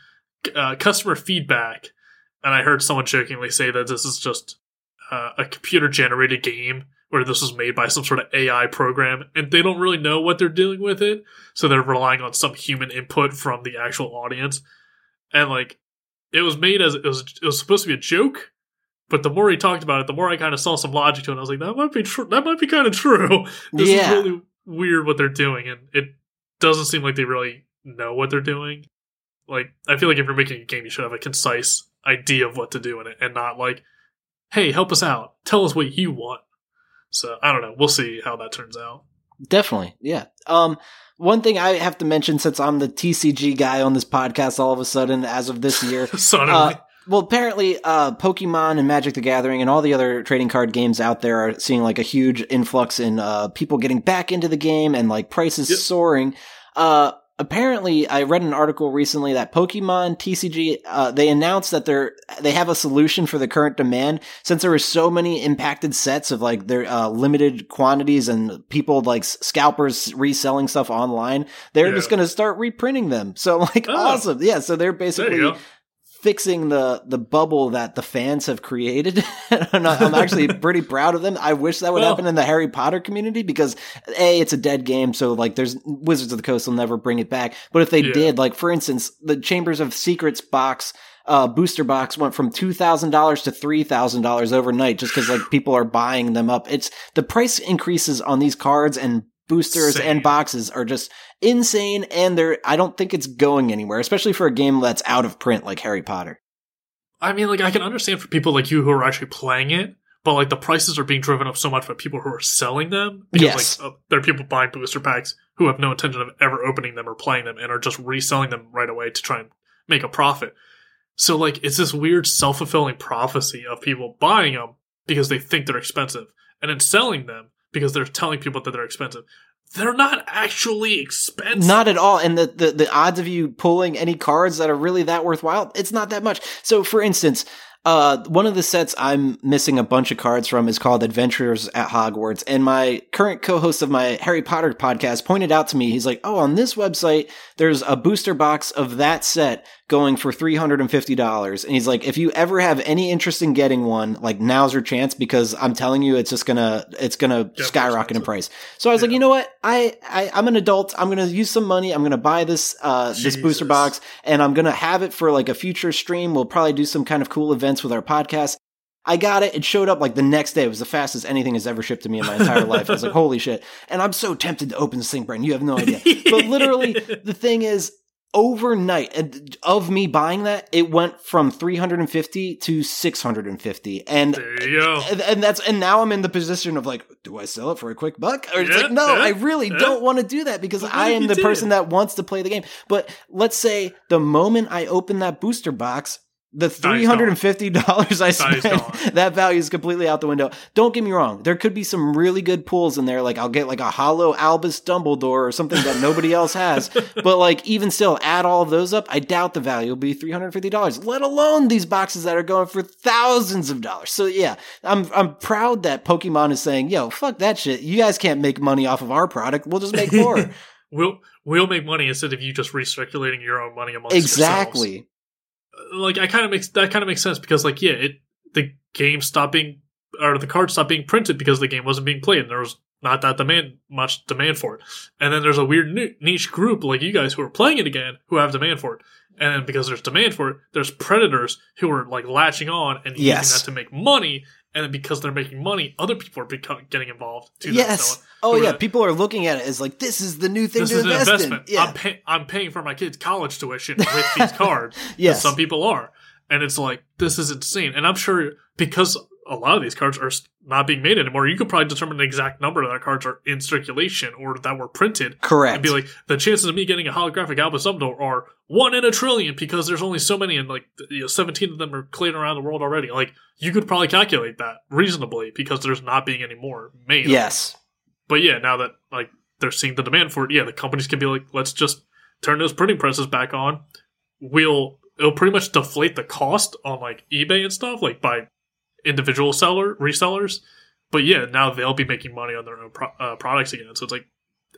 uh, customer feedback." And I heard someone jokingly say that this is just uh, a computer generated game where this was made by some sort of AI program, and they don't really know what they're dealing with it, so they're relying on some human input from the actual audience. And like, it was made as it was it was supposed to be a joke. But the more he talked about it, the more I kind of saw some logic to it. I was like, that might be true. That might be kind of true. *laughs* This Yeah. is really weird what they're doing, and it doesn't seem like they really know what they're doing. Like, I feel like if you're making a game, you should have a concise idea of what to do in it, and not like, "Hey, help us out. Tell us what you want." So I don't know. We'll see how that turns out. Definitely, yeah. Um, one thing I have to mention since I'm the TCG guy on this podcast, all of a sudden, as of this year, *laughs* Suddenly, Uh, well, apparently, uh, Pokemon and Magic the Gathering and all the other trading card games out there are seeing like a huge influx in uh, people getting back into the game and like prices Yep. soaring. Uh, apparently, I read an article recently that Pokemon TCG uh, they announced that they're they have a solution for the current demand since there were so many impacted sets of like their uh, limited quantities and people like scalpers reselling stuff online. They're Yeah. just going to start reprinting them. So like Oh. awesome, yeah. So they're basically. Fixing the the bubble that the fans have created. *laughs* and I- I'm actually *laughs* pretty proud of them. I wish that would Well- happen in the Harry Potter community because a it's a dead game, so like there's Wizards of the Coast will never bring it back. But if they Yeah. did, like for instance, the Chambers of Secrets box. Uh, booster box went from two thousand dollars to three thousand dollars overnight, just because like people are buying them up. It's the price increases on these cards and boosters Insane. and boxes are just insane, and they're I don't think it's going anywhere, especially for a game that's out of print like Harry Potter. I mean, like I can understand for people like you who are actually playing it, but like the prices are being driven up so much by people who are selling them. Because, Yes. like uh, there are people buying booster packs who have no intention of ever opening them or playing them, and are just reselling them right away to try and make a profit. So like it's this weird self fulfilling prophecy of people buying them because they think they're expensive, and then selling them because they're telling people that they're expensive. They're not actually expensive. Not at all. And the, the, the odds of you pulling any cards that are really that worthwhile, it's not that much. So for instance, uh, one of the sets I'm missing a bunch of cards from is called Adventures at Hogwarts. And my current co-host of my Harry Potter podcast pointed out to me, he's like, Oh, on this website, there's a booster box of that set going for $350. And he's like, if you ever have any interest in getting one, like now's your chance because I'm telling you, it's just gonna, it's gonna Yeah, skyrocket in price. So I was like, you know what? I, I I'm an adult. I'm gonna use some money. I'm gonna buy this uh this booster box, and I'm gonna have it for like a future stream. We'll probably do some kind of cool events with our podcast. I got it. It showed up like the next day. It was the fastest anything has ever shipped to me in my entire life. I was like, *laughs* holy shit. And I'm so tempted to open this thing, Brent. You have no idea. But literally, *laughs* the thing is, overnight of me buying that, it went from 350 to 650. And there you go. and, and that's and now I'm in the position of like, do I sell it for a quick buck? Or it's Yeah, like, no, yeah, I really yeah. don't want to do that because I am the did? person that wants to play the game. But let's say the moment I open that booster box, The three hundred and fifty dollars I spent, *laughs* that value is completely out the window. Don't get me wrong; there could be some really good pulls in there. Like I'll get like a hollow Albus Dumbledore or something that nobody else has. *laughs* But like even still, add all of those up, I doubt the value will be three hundred fifty dollars. Let alone these boxes that are going for thousands of dollars. So yeah, I'm I'm proud that Pokemon is saying, "Yo, fuck that shit. You guys can't make money off of our product. We'll just make *laughs* more." we'll we'll make money instead of you just recirculating your own money amongst exactly. Yourselves like I kind of makes that kind of makes sense because like yeah, it the game stopped being or the card stopped being printed because the game wasn't being played and there was not that demand much demand for it. And then there's a weird niche group like you guys who are playing it again who have demand for it. And then because there's demand for it, there's predators who are like latching on and yes. using that to make money. And then because they're making money, other people are becoming, getting involved too. Yes. Oh yeah, people are looking at it as like this is the new thing this to is invest an investment. in. Yeah. I'm, pay- I'm paying for my kids' college tuition with these *laughs* cards. yes, some people are, and it's like this is insane. And I'm sure because a lot of these cards are not being made anymore, you could probably determine the exact number of that cards are in circulation or that were printed. Correct. And be like, the chances of me getting a holographic Albus Dumbledore are one in a trillion because there's only so many, and like you know, 17 of them are cleared around the world already. Like you could probably calculate that reasonably because there's not being any more made. Yes. But yeah, now that like they're seeing the demand for it, yeah, the companies can be like, let's just turn those printing presses back on. We'll it'll pretty much deflate the cost on like eBay and stuff, like by individual seller resellers. But yeah, now they'll be making money on their own pro- uh, products again. So it's like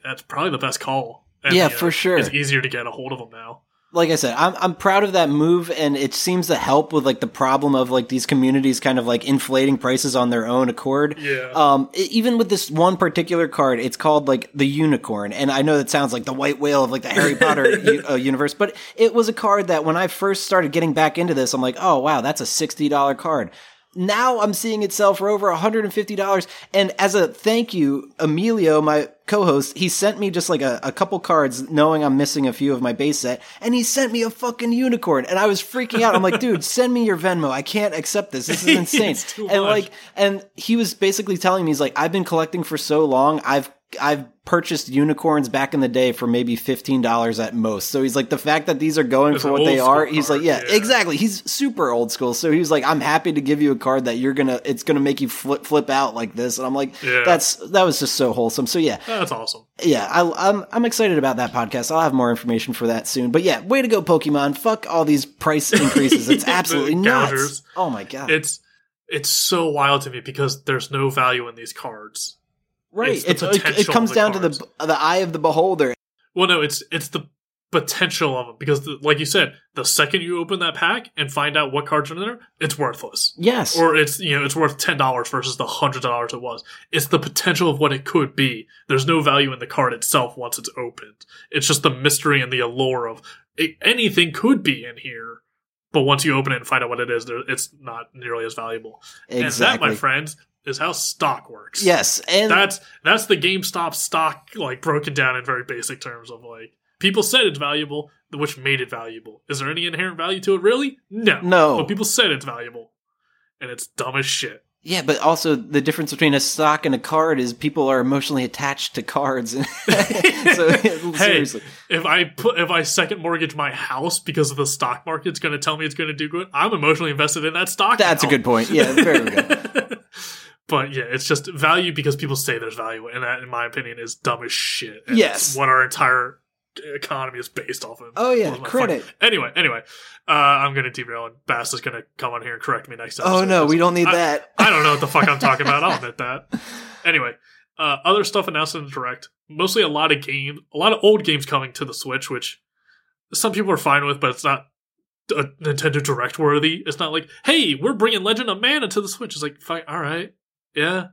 that's probably the best call. And, yeah, you know, for sure. It's easier to get a hold of them now like I said, I'm I'm proud of that move, and it seems to help with like the problem of like these communities kind of like inflating prices on their own accord. Yeah. Um. Even with this one particular card, it's called like the unicorn, and I know that sounds like the white whale of like the Harry Potter *laughs* u- uh, universe, but it was a card that when I first started getting back into this, I'm like, oh wow, that's a sixty dollar card now I'm seeing it sell for over $150. And as a thank you, Emilio, my co-host, he sent me just like a, a couple cards knowing I'm missing a few of my base set. And he sent me a fucking unicorn. And I was freaking out. I'm like, dude, send me your Venmo. I can't accept this. This is *laughs* insane. and like, and he was basically telling me, he's like, I've been collecting for so long. I've I've purchased unicorns back in the day for maybe fifteen dollars at most. So he's like, the fact that these are going for what they are, he's like, yeah, yeah, exactly. He's super old school. So he was like, I'm happy to give you a card that you're gonna, it's gonna make you flip flip out like this. And I'm like, yeah. that's that was just so wholesome. So yeah, that's awesome. Yeah, I, I'm I'm excited about that podcast. I'll have more information for that soon. But yeah, way to go, Pokemon! Fuck all these price *laughs* increases. It's absolutely nuts. Oh my god, it's it's so wild to me because there's no value in these cards. Right. It's, it's it, it comes down cards. to the the eye of the beholder. Well, no, it's it's the potential of them because, the, like you said, the second you open that pack and find out what cards are in there, it's worthless. Yes. Or it's you know it's worth ten dollars versus the hundred dollars it was. It's the potential of what it could be. There's no value in the card itself once it's opened. It's just the mystery and the allure of it, anything could be in here. But once you open it and find out what it is, it's not nearly as valuable. Exactly. And that, my friends, is how stock works. Yes, and that's that's the GameStop stock like broken down in very basic terms of like people said it's valuable, which made it valuable. Is there any inherent value to it? Really? No. No. But people said it's valuable, and it's dumb as shit. Yeah, but also the difference between a stock and a card is people are emotionally attached to cards. *laughs* so, *laughs* hey, seriously. if I put if I second mortgage my house because of the stock market's going to tell me it's going to do good, I'm emotionally invested in that stock. That's now. a good point. Yeah, very good. *laughs* but yeah, it's just value because people say there's value, and that, in my opinion, is dumb as shit. And yes, what our entire economy is based off of. Oh yeah, credit. Anyway, anyway, uh, I'm gonna derail, and Bass is gonna come on here and correct me next time. Oh no, we don't need I, that. I don't know what the fuck I'm talking about. I'll *laughs* admit that. Anyway, uh, other stuff announced in the direct. Mostly a lot of games, a lot of old games coming to the Switch, which some people are fine with, but it's not a Nintendo Direct worthy. It's not like, hey, we're bringing Legend of Mana to the Switch. It's like, fine, all right, yeah.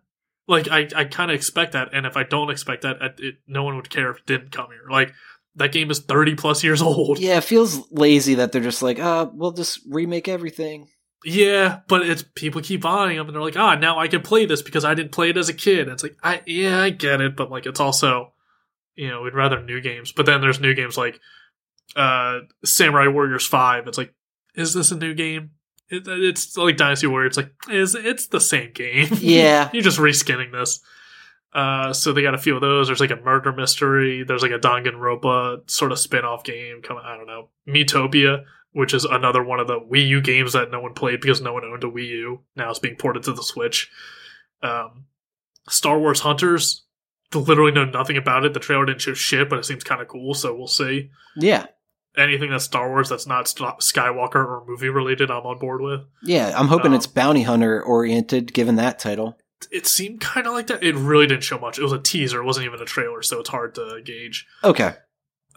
Like I, I kind of expect that, and if I don't expect that, it, no one would care if it didn't come here. Like that game is thirty plus years *laughs* old. Yeah, it feels lazy that they're just like, uh, we'll just remake everything. Yeah, but it's people keep buying them, and they're like, ah, now I can play this because I didn't play it as a kid. And it's like, I yeah, I get it, but like, it's also, you know, we'd rather new games. But then there's new games like uh Samurai Warriors Five. It's like, is this a new game? It, it's like Dynasty Warrior. It's like is it's the same game. *laughs* Yeah, you're just reskinning this. Uh, so they got a few of those. There's like a murder mystery. There's like a Danganronpa sort of spin-off game coming. I don't know. Miitopia. which is another one of the Wii U games that no one played because no one owned a Wii U. Now it's being ported to the Switch. Um, Star Wars Hunters, literally know nothing about it. The trailer didn't show shit, but it seems kind of cool, so we'll see. Yeah. Anything that's Star Wars that's not Skywalker or movie related, I'm on board with. Yeah, I'm hoping Um, it's bounty hunter oriented given that title. It seemed kind of like that. It really didn't show much. It was a teaser, it wasn't even a trailer, so it's hard to gauge. Okay.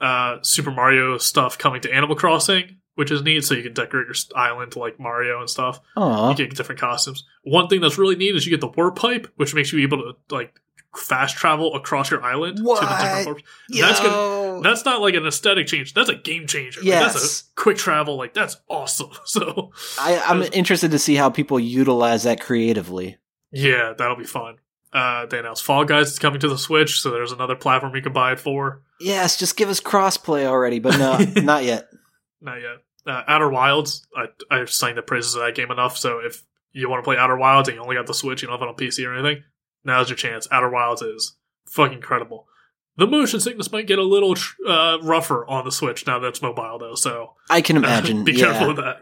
uh, Super Mario stuff coming to Animal Crossing, which is neat. So you can decorate your island like Mario and stuff. Aw. You get different costumes. One thing that's really neat is you get the warp pipe, which makes you able to like fast travel across your island to the different warps. That's good. Yo. That's not like an aesthetic change. That's a game changer. Like, that's a quick travel. Like that's awesome. *laughs* So I, I'm interested to see how people utilize that creatively. yeah, that'll be fun. Uh, they announced Fall Guys is coming to the Switch, so there's another platform you can buy it for. Yes, just give us crossplay already, but no, *laughs* not yet. Not yet. Uh, Outer Wilds, I I've sang the praises of that game enough. So if you want to play Outer Wilds and you only got the Switch, you don't have it on PC or anything, now's your chance. Outer Wilds is fucking incredible. The motion sickness might get a little uh, rougher on the Switch now that it's mobile, though. So I can *laughs* imagine. be yeah. careful with that.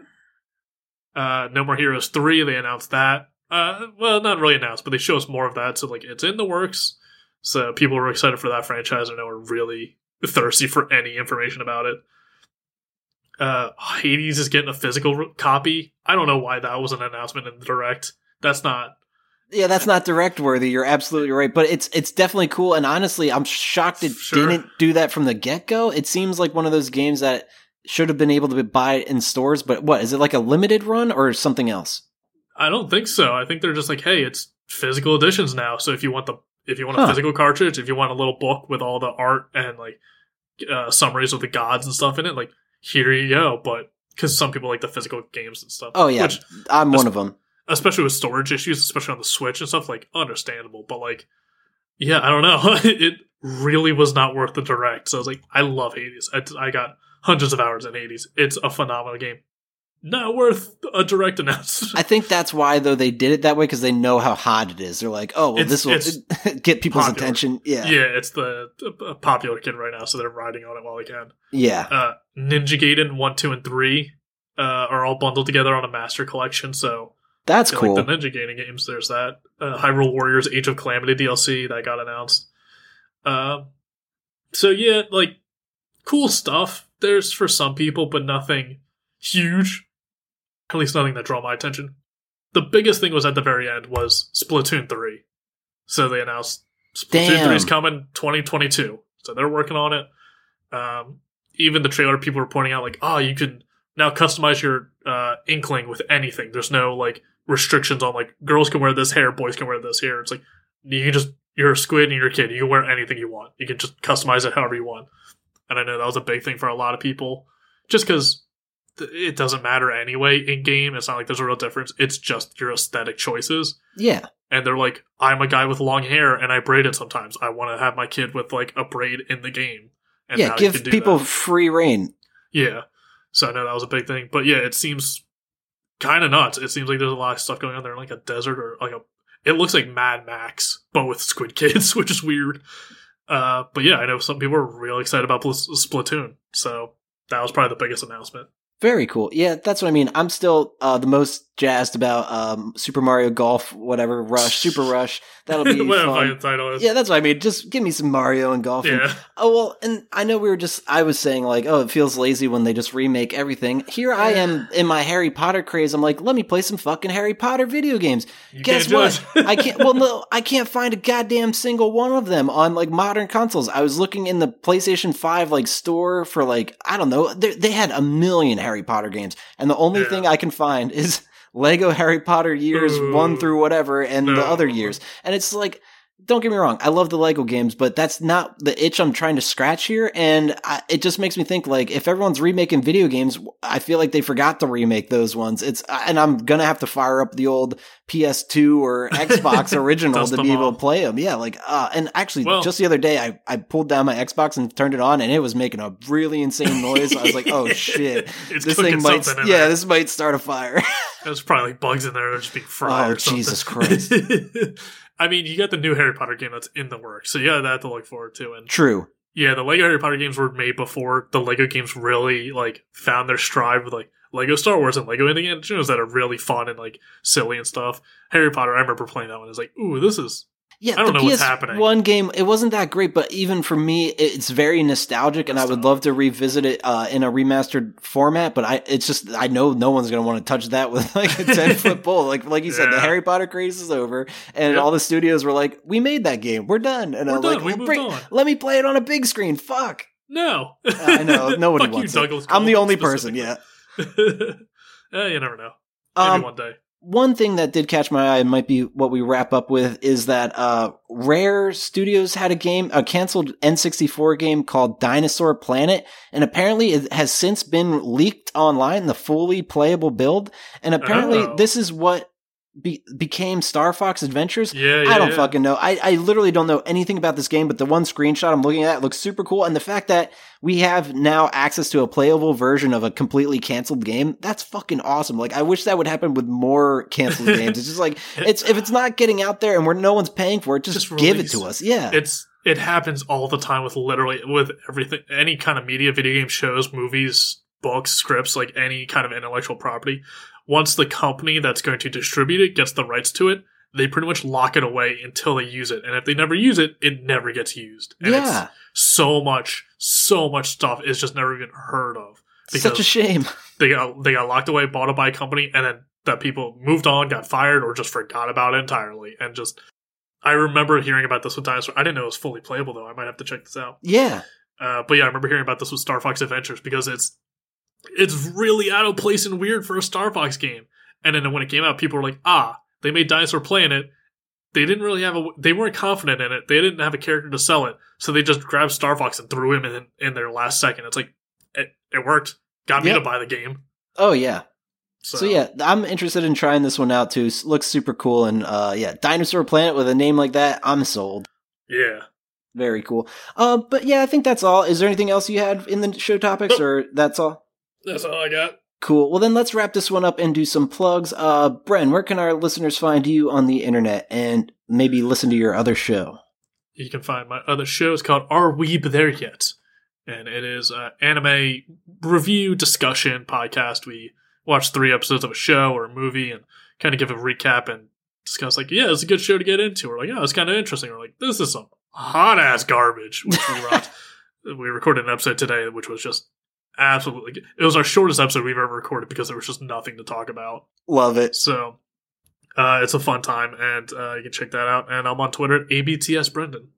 Uh, no More Heroes three, they announced that. Uh, well, not really announced, but they show us more of that. So like, it's in the works. So people are excited for that franchise. I know are really thirsty for any information about it. Uh, Hades is getting a physical copy. I don't know why that was an announcement in the direct. That's not. Yeah, that's not direct worthy. You're absolutely right, but it's it's definitely cool. And honestly, I'm shocked it Sure. didn't do that from the get go. It seems like one of those games that should have been able to buy it in stores. But what is it like a limited run or something else? I don't think so. I think they're just like, hey, it's physical editions now. So if you want the if you want Huh. a physical cartridge, if you want a little book with all the art and like uh, summaries of the gods and stuff in it, like here you go. But because some people like the physical games and stuff. Oh yeah, Which, I'm one of them. Especially with storage issues, especially on the Switch and stuff, like understandable. But like, yeah, I don't know. *laughs* it really was not worth the direct. So I was like, I love Hades. I, I got hundreds of hours in Hades. It's a phenomenal game. Not worth a direct announcement. I think that's why though they did it that way because they know how hot it is. They're like, oh well, this will *laughs* get people's popular. attention. Yeah, yeah, it's the uh, popular kid right now, so they're riding on it while they can. yeah. Uh, Ninja Gaiden one, two, and three uh, are all bundled together on a master collection. So That's cool. like the Ninja Gaiden games. There's that uh, Hyrule Warriors Age of Calamity DLC that got announced. Um, so yeah, like cool stuff. There's for some people, but nothing huge. At least nothing that draw my attention. The biggest thing was at the very end was Splatoon three. So they announced Splatoon Damn. three is coming 2022. So they're working on it. Um, even the trailer people were pointing out like, oh, you can now customize your uh, inkling with anything. There's no like restrictions on like girls can wear this hair, boys can wear this hair. It's like you can just you're a squid and you're a kid. You can wear anything you want. You can just customize it however you want. And I know that was a big thing for a lot of people, just because it doesn't matter anyway in game. It's not like there's a real difference. It's just your aesthetic choices. yeah, And they're like, I'm a guy with long hair and I braid it sometimes. I want to have my kid with like a braid in the game. And yeah. Give people that. free reign. Yeah. So I know that was a big thing. But yeah, it seems kind of nuts. It seems like there's a lot of stuff going on there in like a desert or like a. It looks like Mad Max, but with Squid Kids, *laughs* which is weird. Uh, but yeah, I know some people are really excited about Splatoon. So that was probably the biggest announcement. Very cool. Yeah, that's what I mean. I'm still uh, the most jazzed about um, Super Mario Golf, whatever Rush, Super *laughs* Rush. That'll be *laughs* Whatever title is. Yeah, that's what I mean. Just give me some Mario and golf. and- Yeah. oh well, and I know we were just. I was saying like, oh, it feels lazy when they just remake everything. Here I am *sighs* in my Harry Potter craze. I'm like, let me play some fucking Harry Potter video games. You Guess what? I can't. Well, no, *laughs* I can't find a goddamn single one of them on like modern consoles. I was looking in the PlayStation Five like store for like I don't know. They, they had a million Harry Potter games, and the only Yeah. thing I can find is *laughs* Lego Harry Potter years Ooh. one through whatever, and the other years. And it's like. Don't get me wrong, I love the Lego games, but that's not the itch I'm trying to scratch here. And I, it just makes me think like if everyone's remaking video games, I feel like they forgot to remake those ones. It's and I'm gonna have to fire up the old PS2 or *laughs* Xbox original to be able to play them. Yeah, like uh, and actually, Well- just the other day, I I pulled down my Xbox and turned it on, and it was making a really insane noise. I was like, oh *laughs* shit, It's this thing might in yeah, there. this might start a fire. There's probably like bugs in there that are just being fried. Oh. Jesus Christ. *laughs* I mean, you got the new Harry Potter game that's in the works, so you got that to look forward to. And True. Yeah, the Lego Harry Potter games were made before the Lego games really like found their stride with like Lego Star Wars and Lego Indiana Jones that are really fun and like silly and stuff. Harry Potter, I remember playing that one. It's like, ooh, this is Yeah, I don't the know what's PS happening. One game, it wasn't that great, but even for me, it's very nostalgic, and I would love to revisit it uh, in a remastered format. But I, it's just I know no one's gonna want to touch that with *laughs* like a ten *laughs* foot pole. Like like you said, the Harry Potter craze is over, and Yep. all the studios were like, "We made that game, we're done." And We're I'm done, like, we "Well, moved bring- on." "Let me play it on a big screen." Fuck. no. I know *laughs* nobody wants you, it. Douglas. I'm the only person. Yeah. Eh, you never know. Maybe Um, one day. One thing that did catch my eye and might be what we wrap up with is that uh rare studios had a game a canceled n64 game called dinosaur planet and apparently it has since been leaked online the fully playable build and apparently Oh. this is what be- became star fox adventures Yeah, yeah. I don't yeah. fucking know. I, I literally don't know anything about this game, but the one screenshot I'm looking at looks super cool. And the fact that we have now access to a playable version of a completely canceled game, that's fucking awesome. Like, I wish that would happen with more canceled *laughs* games. It's just like, it's, if it's not getting out there and where no one's paying for it, just, Just give it to us. Yeah. It's it happens all the time with literally with everything any kind of media, video game shows, movies, books, scripts, like any kind of intellectual property. Once the company that's going to distribute it gets the rights to it, they pretty much lock it away until they use it. And if they never use it, it never gets used. And yeah. it's so much, so much stuff is just never even heard of. Such a shame. they got they got locked away, bought up by a company, and then that people moved on, got fired, or just forgot about it entirely. And just, I remember hearing about this with Dinosaur. I didn't know it was fully playable though. I might have to check this out. Yeah. Uh, but yeah, I remember hearing about this with Star Fox Adventures because it's it's really out of place and weird for a Star Fox game. And then when it came out, people were like, ah, they made Dinosaur Planet. They didn't really have a. They weren't confident in it. They didn't have a character to sell it, so they just grabbed Star Fox and threw him in in their last second. It's like it, it worked. Got me to buy the game. Oh, yeah. So, So yeah, I'm interested in trying this one out too. Looks super cool. And, uh, yeah, Dinosaur Planet with a name like that, I'm sold. yeah. Very cool. Uh, but yeah, I think that's all. Is there anything else you had in the show topics, or that's all? That's all I got. Cool. Well, then let's wrap this one up and do some plugs. Uh, Bren, where can our listeners find you on the internet and maybe listen to your other show? You can find my other show. It's called Are We There Yet? And it is an anime review discussion podcast. We watch three episodes of a show or a movie and kind of give a recap and discuss, like, yeah, it's a good show to get into. Or like, yeah, it's kind of interesting. Or like, this is some hot ass garbage. Which we, *laughs* rocked. we recorded an episode today, which was just absolutely. It was our shortest episode we've ever recorded because there was just nothing to talk about. Love it. So uh, it's a fun time, and uh, you can check that out. And I'm on Twitter at ABTS Brendan.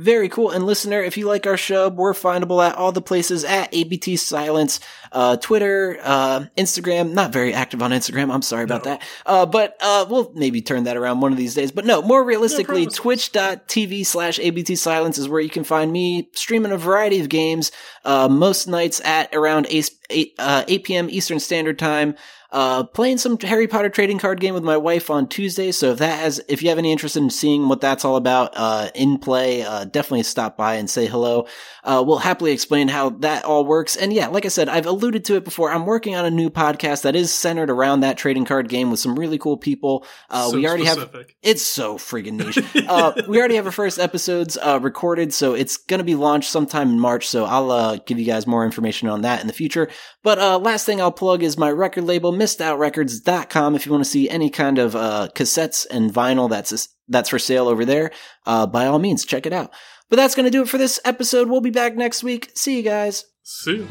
Very cool. And listener, if you like our show, we're findable at all the places at ABT Silence, uh, Twitter, uh, Instagram. Not very active on Instagram. I'm sorry about No. that. Uh, but, uh, we'll maybe turn that around one of these days. But no, more realistically, promises. twitch.tv slash ABT Silence is where you can find me streaming a variety of games, uh, most nights at around 8, 8, uh, 8 p.m. Eastern Standard Time. Uh, playing some Harry Potter trading card game with my wife on Tuesday. So if that has, if you have any interest in seeing what that's all about, uh, in play, uh, definitely stop by and say hello. Uh, we'll happily explain how that all works. And yeah, like I said, I've alluded to it before. I'm working on a new podcast that is centered around that trading card game with some really cool people. Uh, So we already have, specific. it's so friggin' niche. *laughs* uh, we already have our first episodes uh, recorded, so it's going to be launched sometime in March. So I'll uh, give you guys more information on that in the future. But uh, last thing I'll plug is my record label, missedoutrecords.com. If you want to see any kind of uh, cassettes and vinyl that's that's for sale over there, uh, by all means, check it out. But that's going to do it for this episode. We'll be back next week. See you guys. Soon.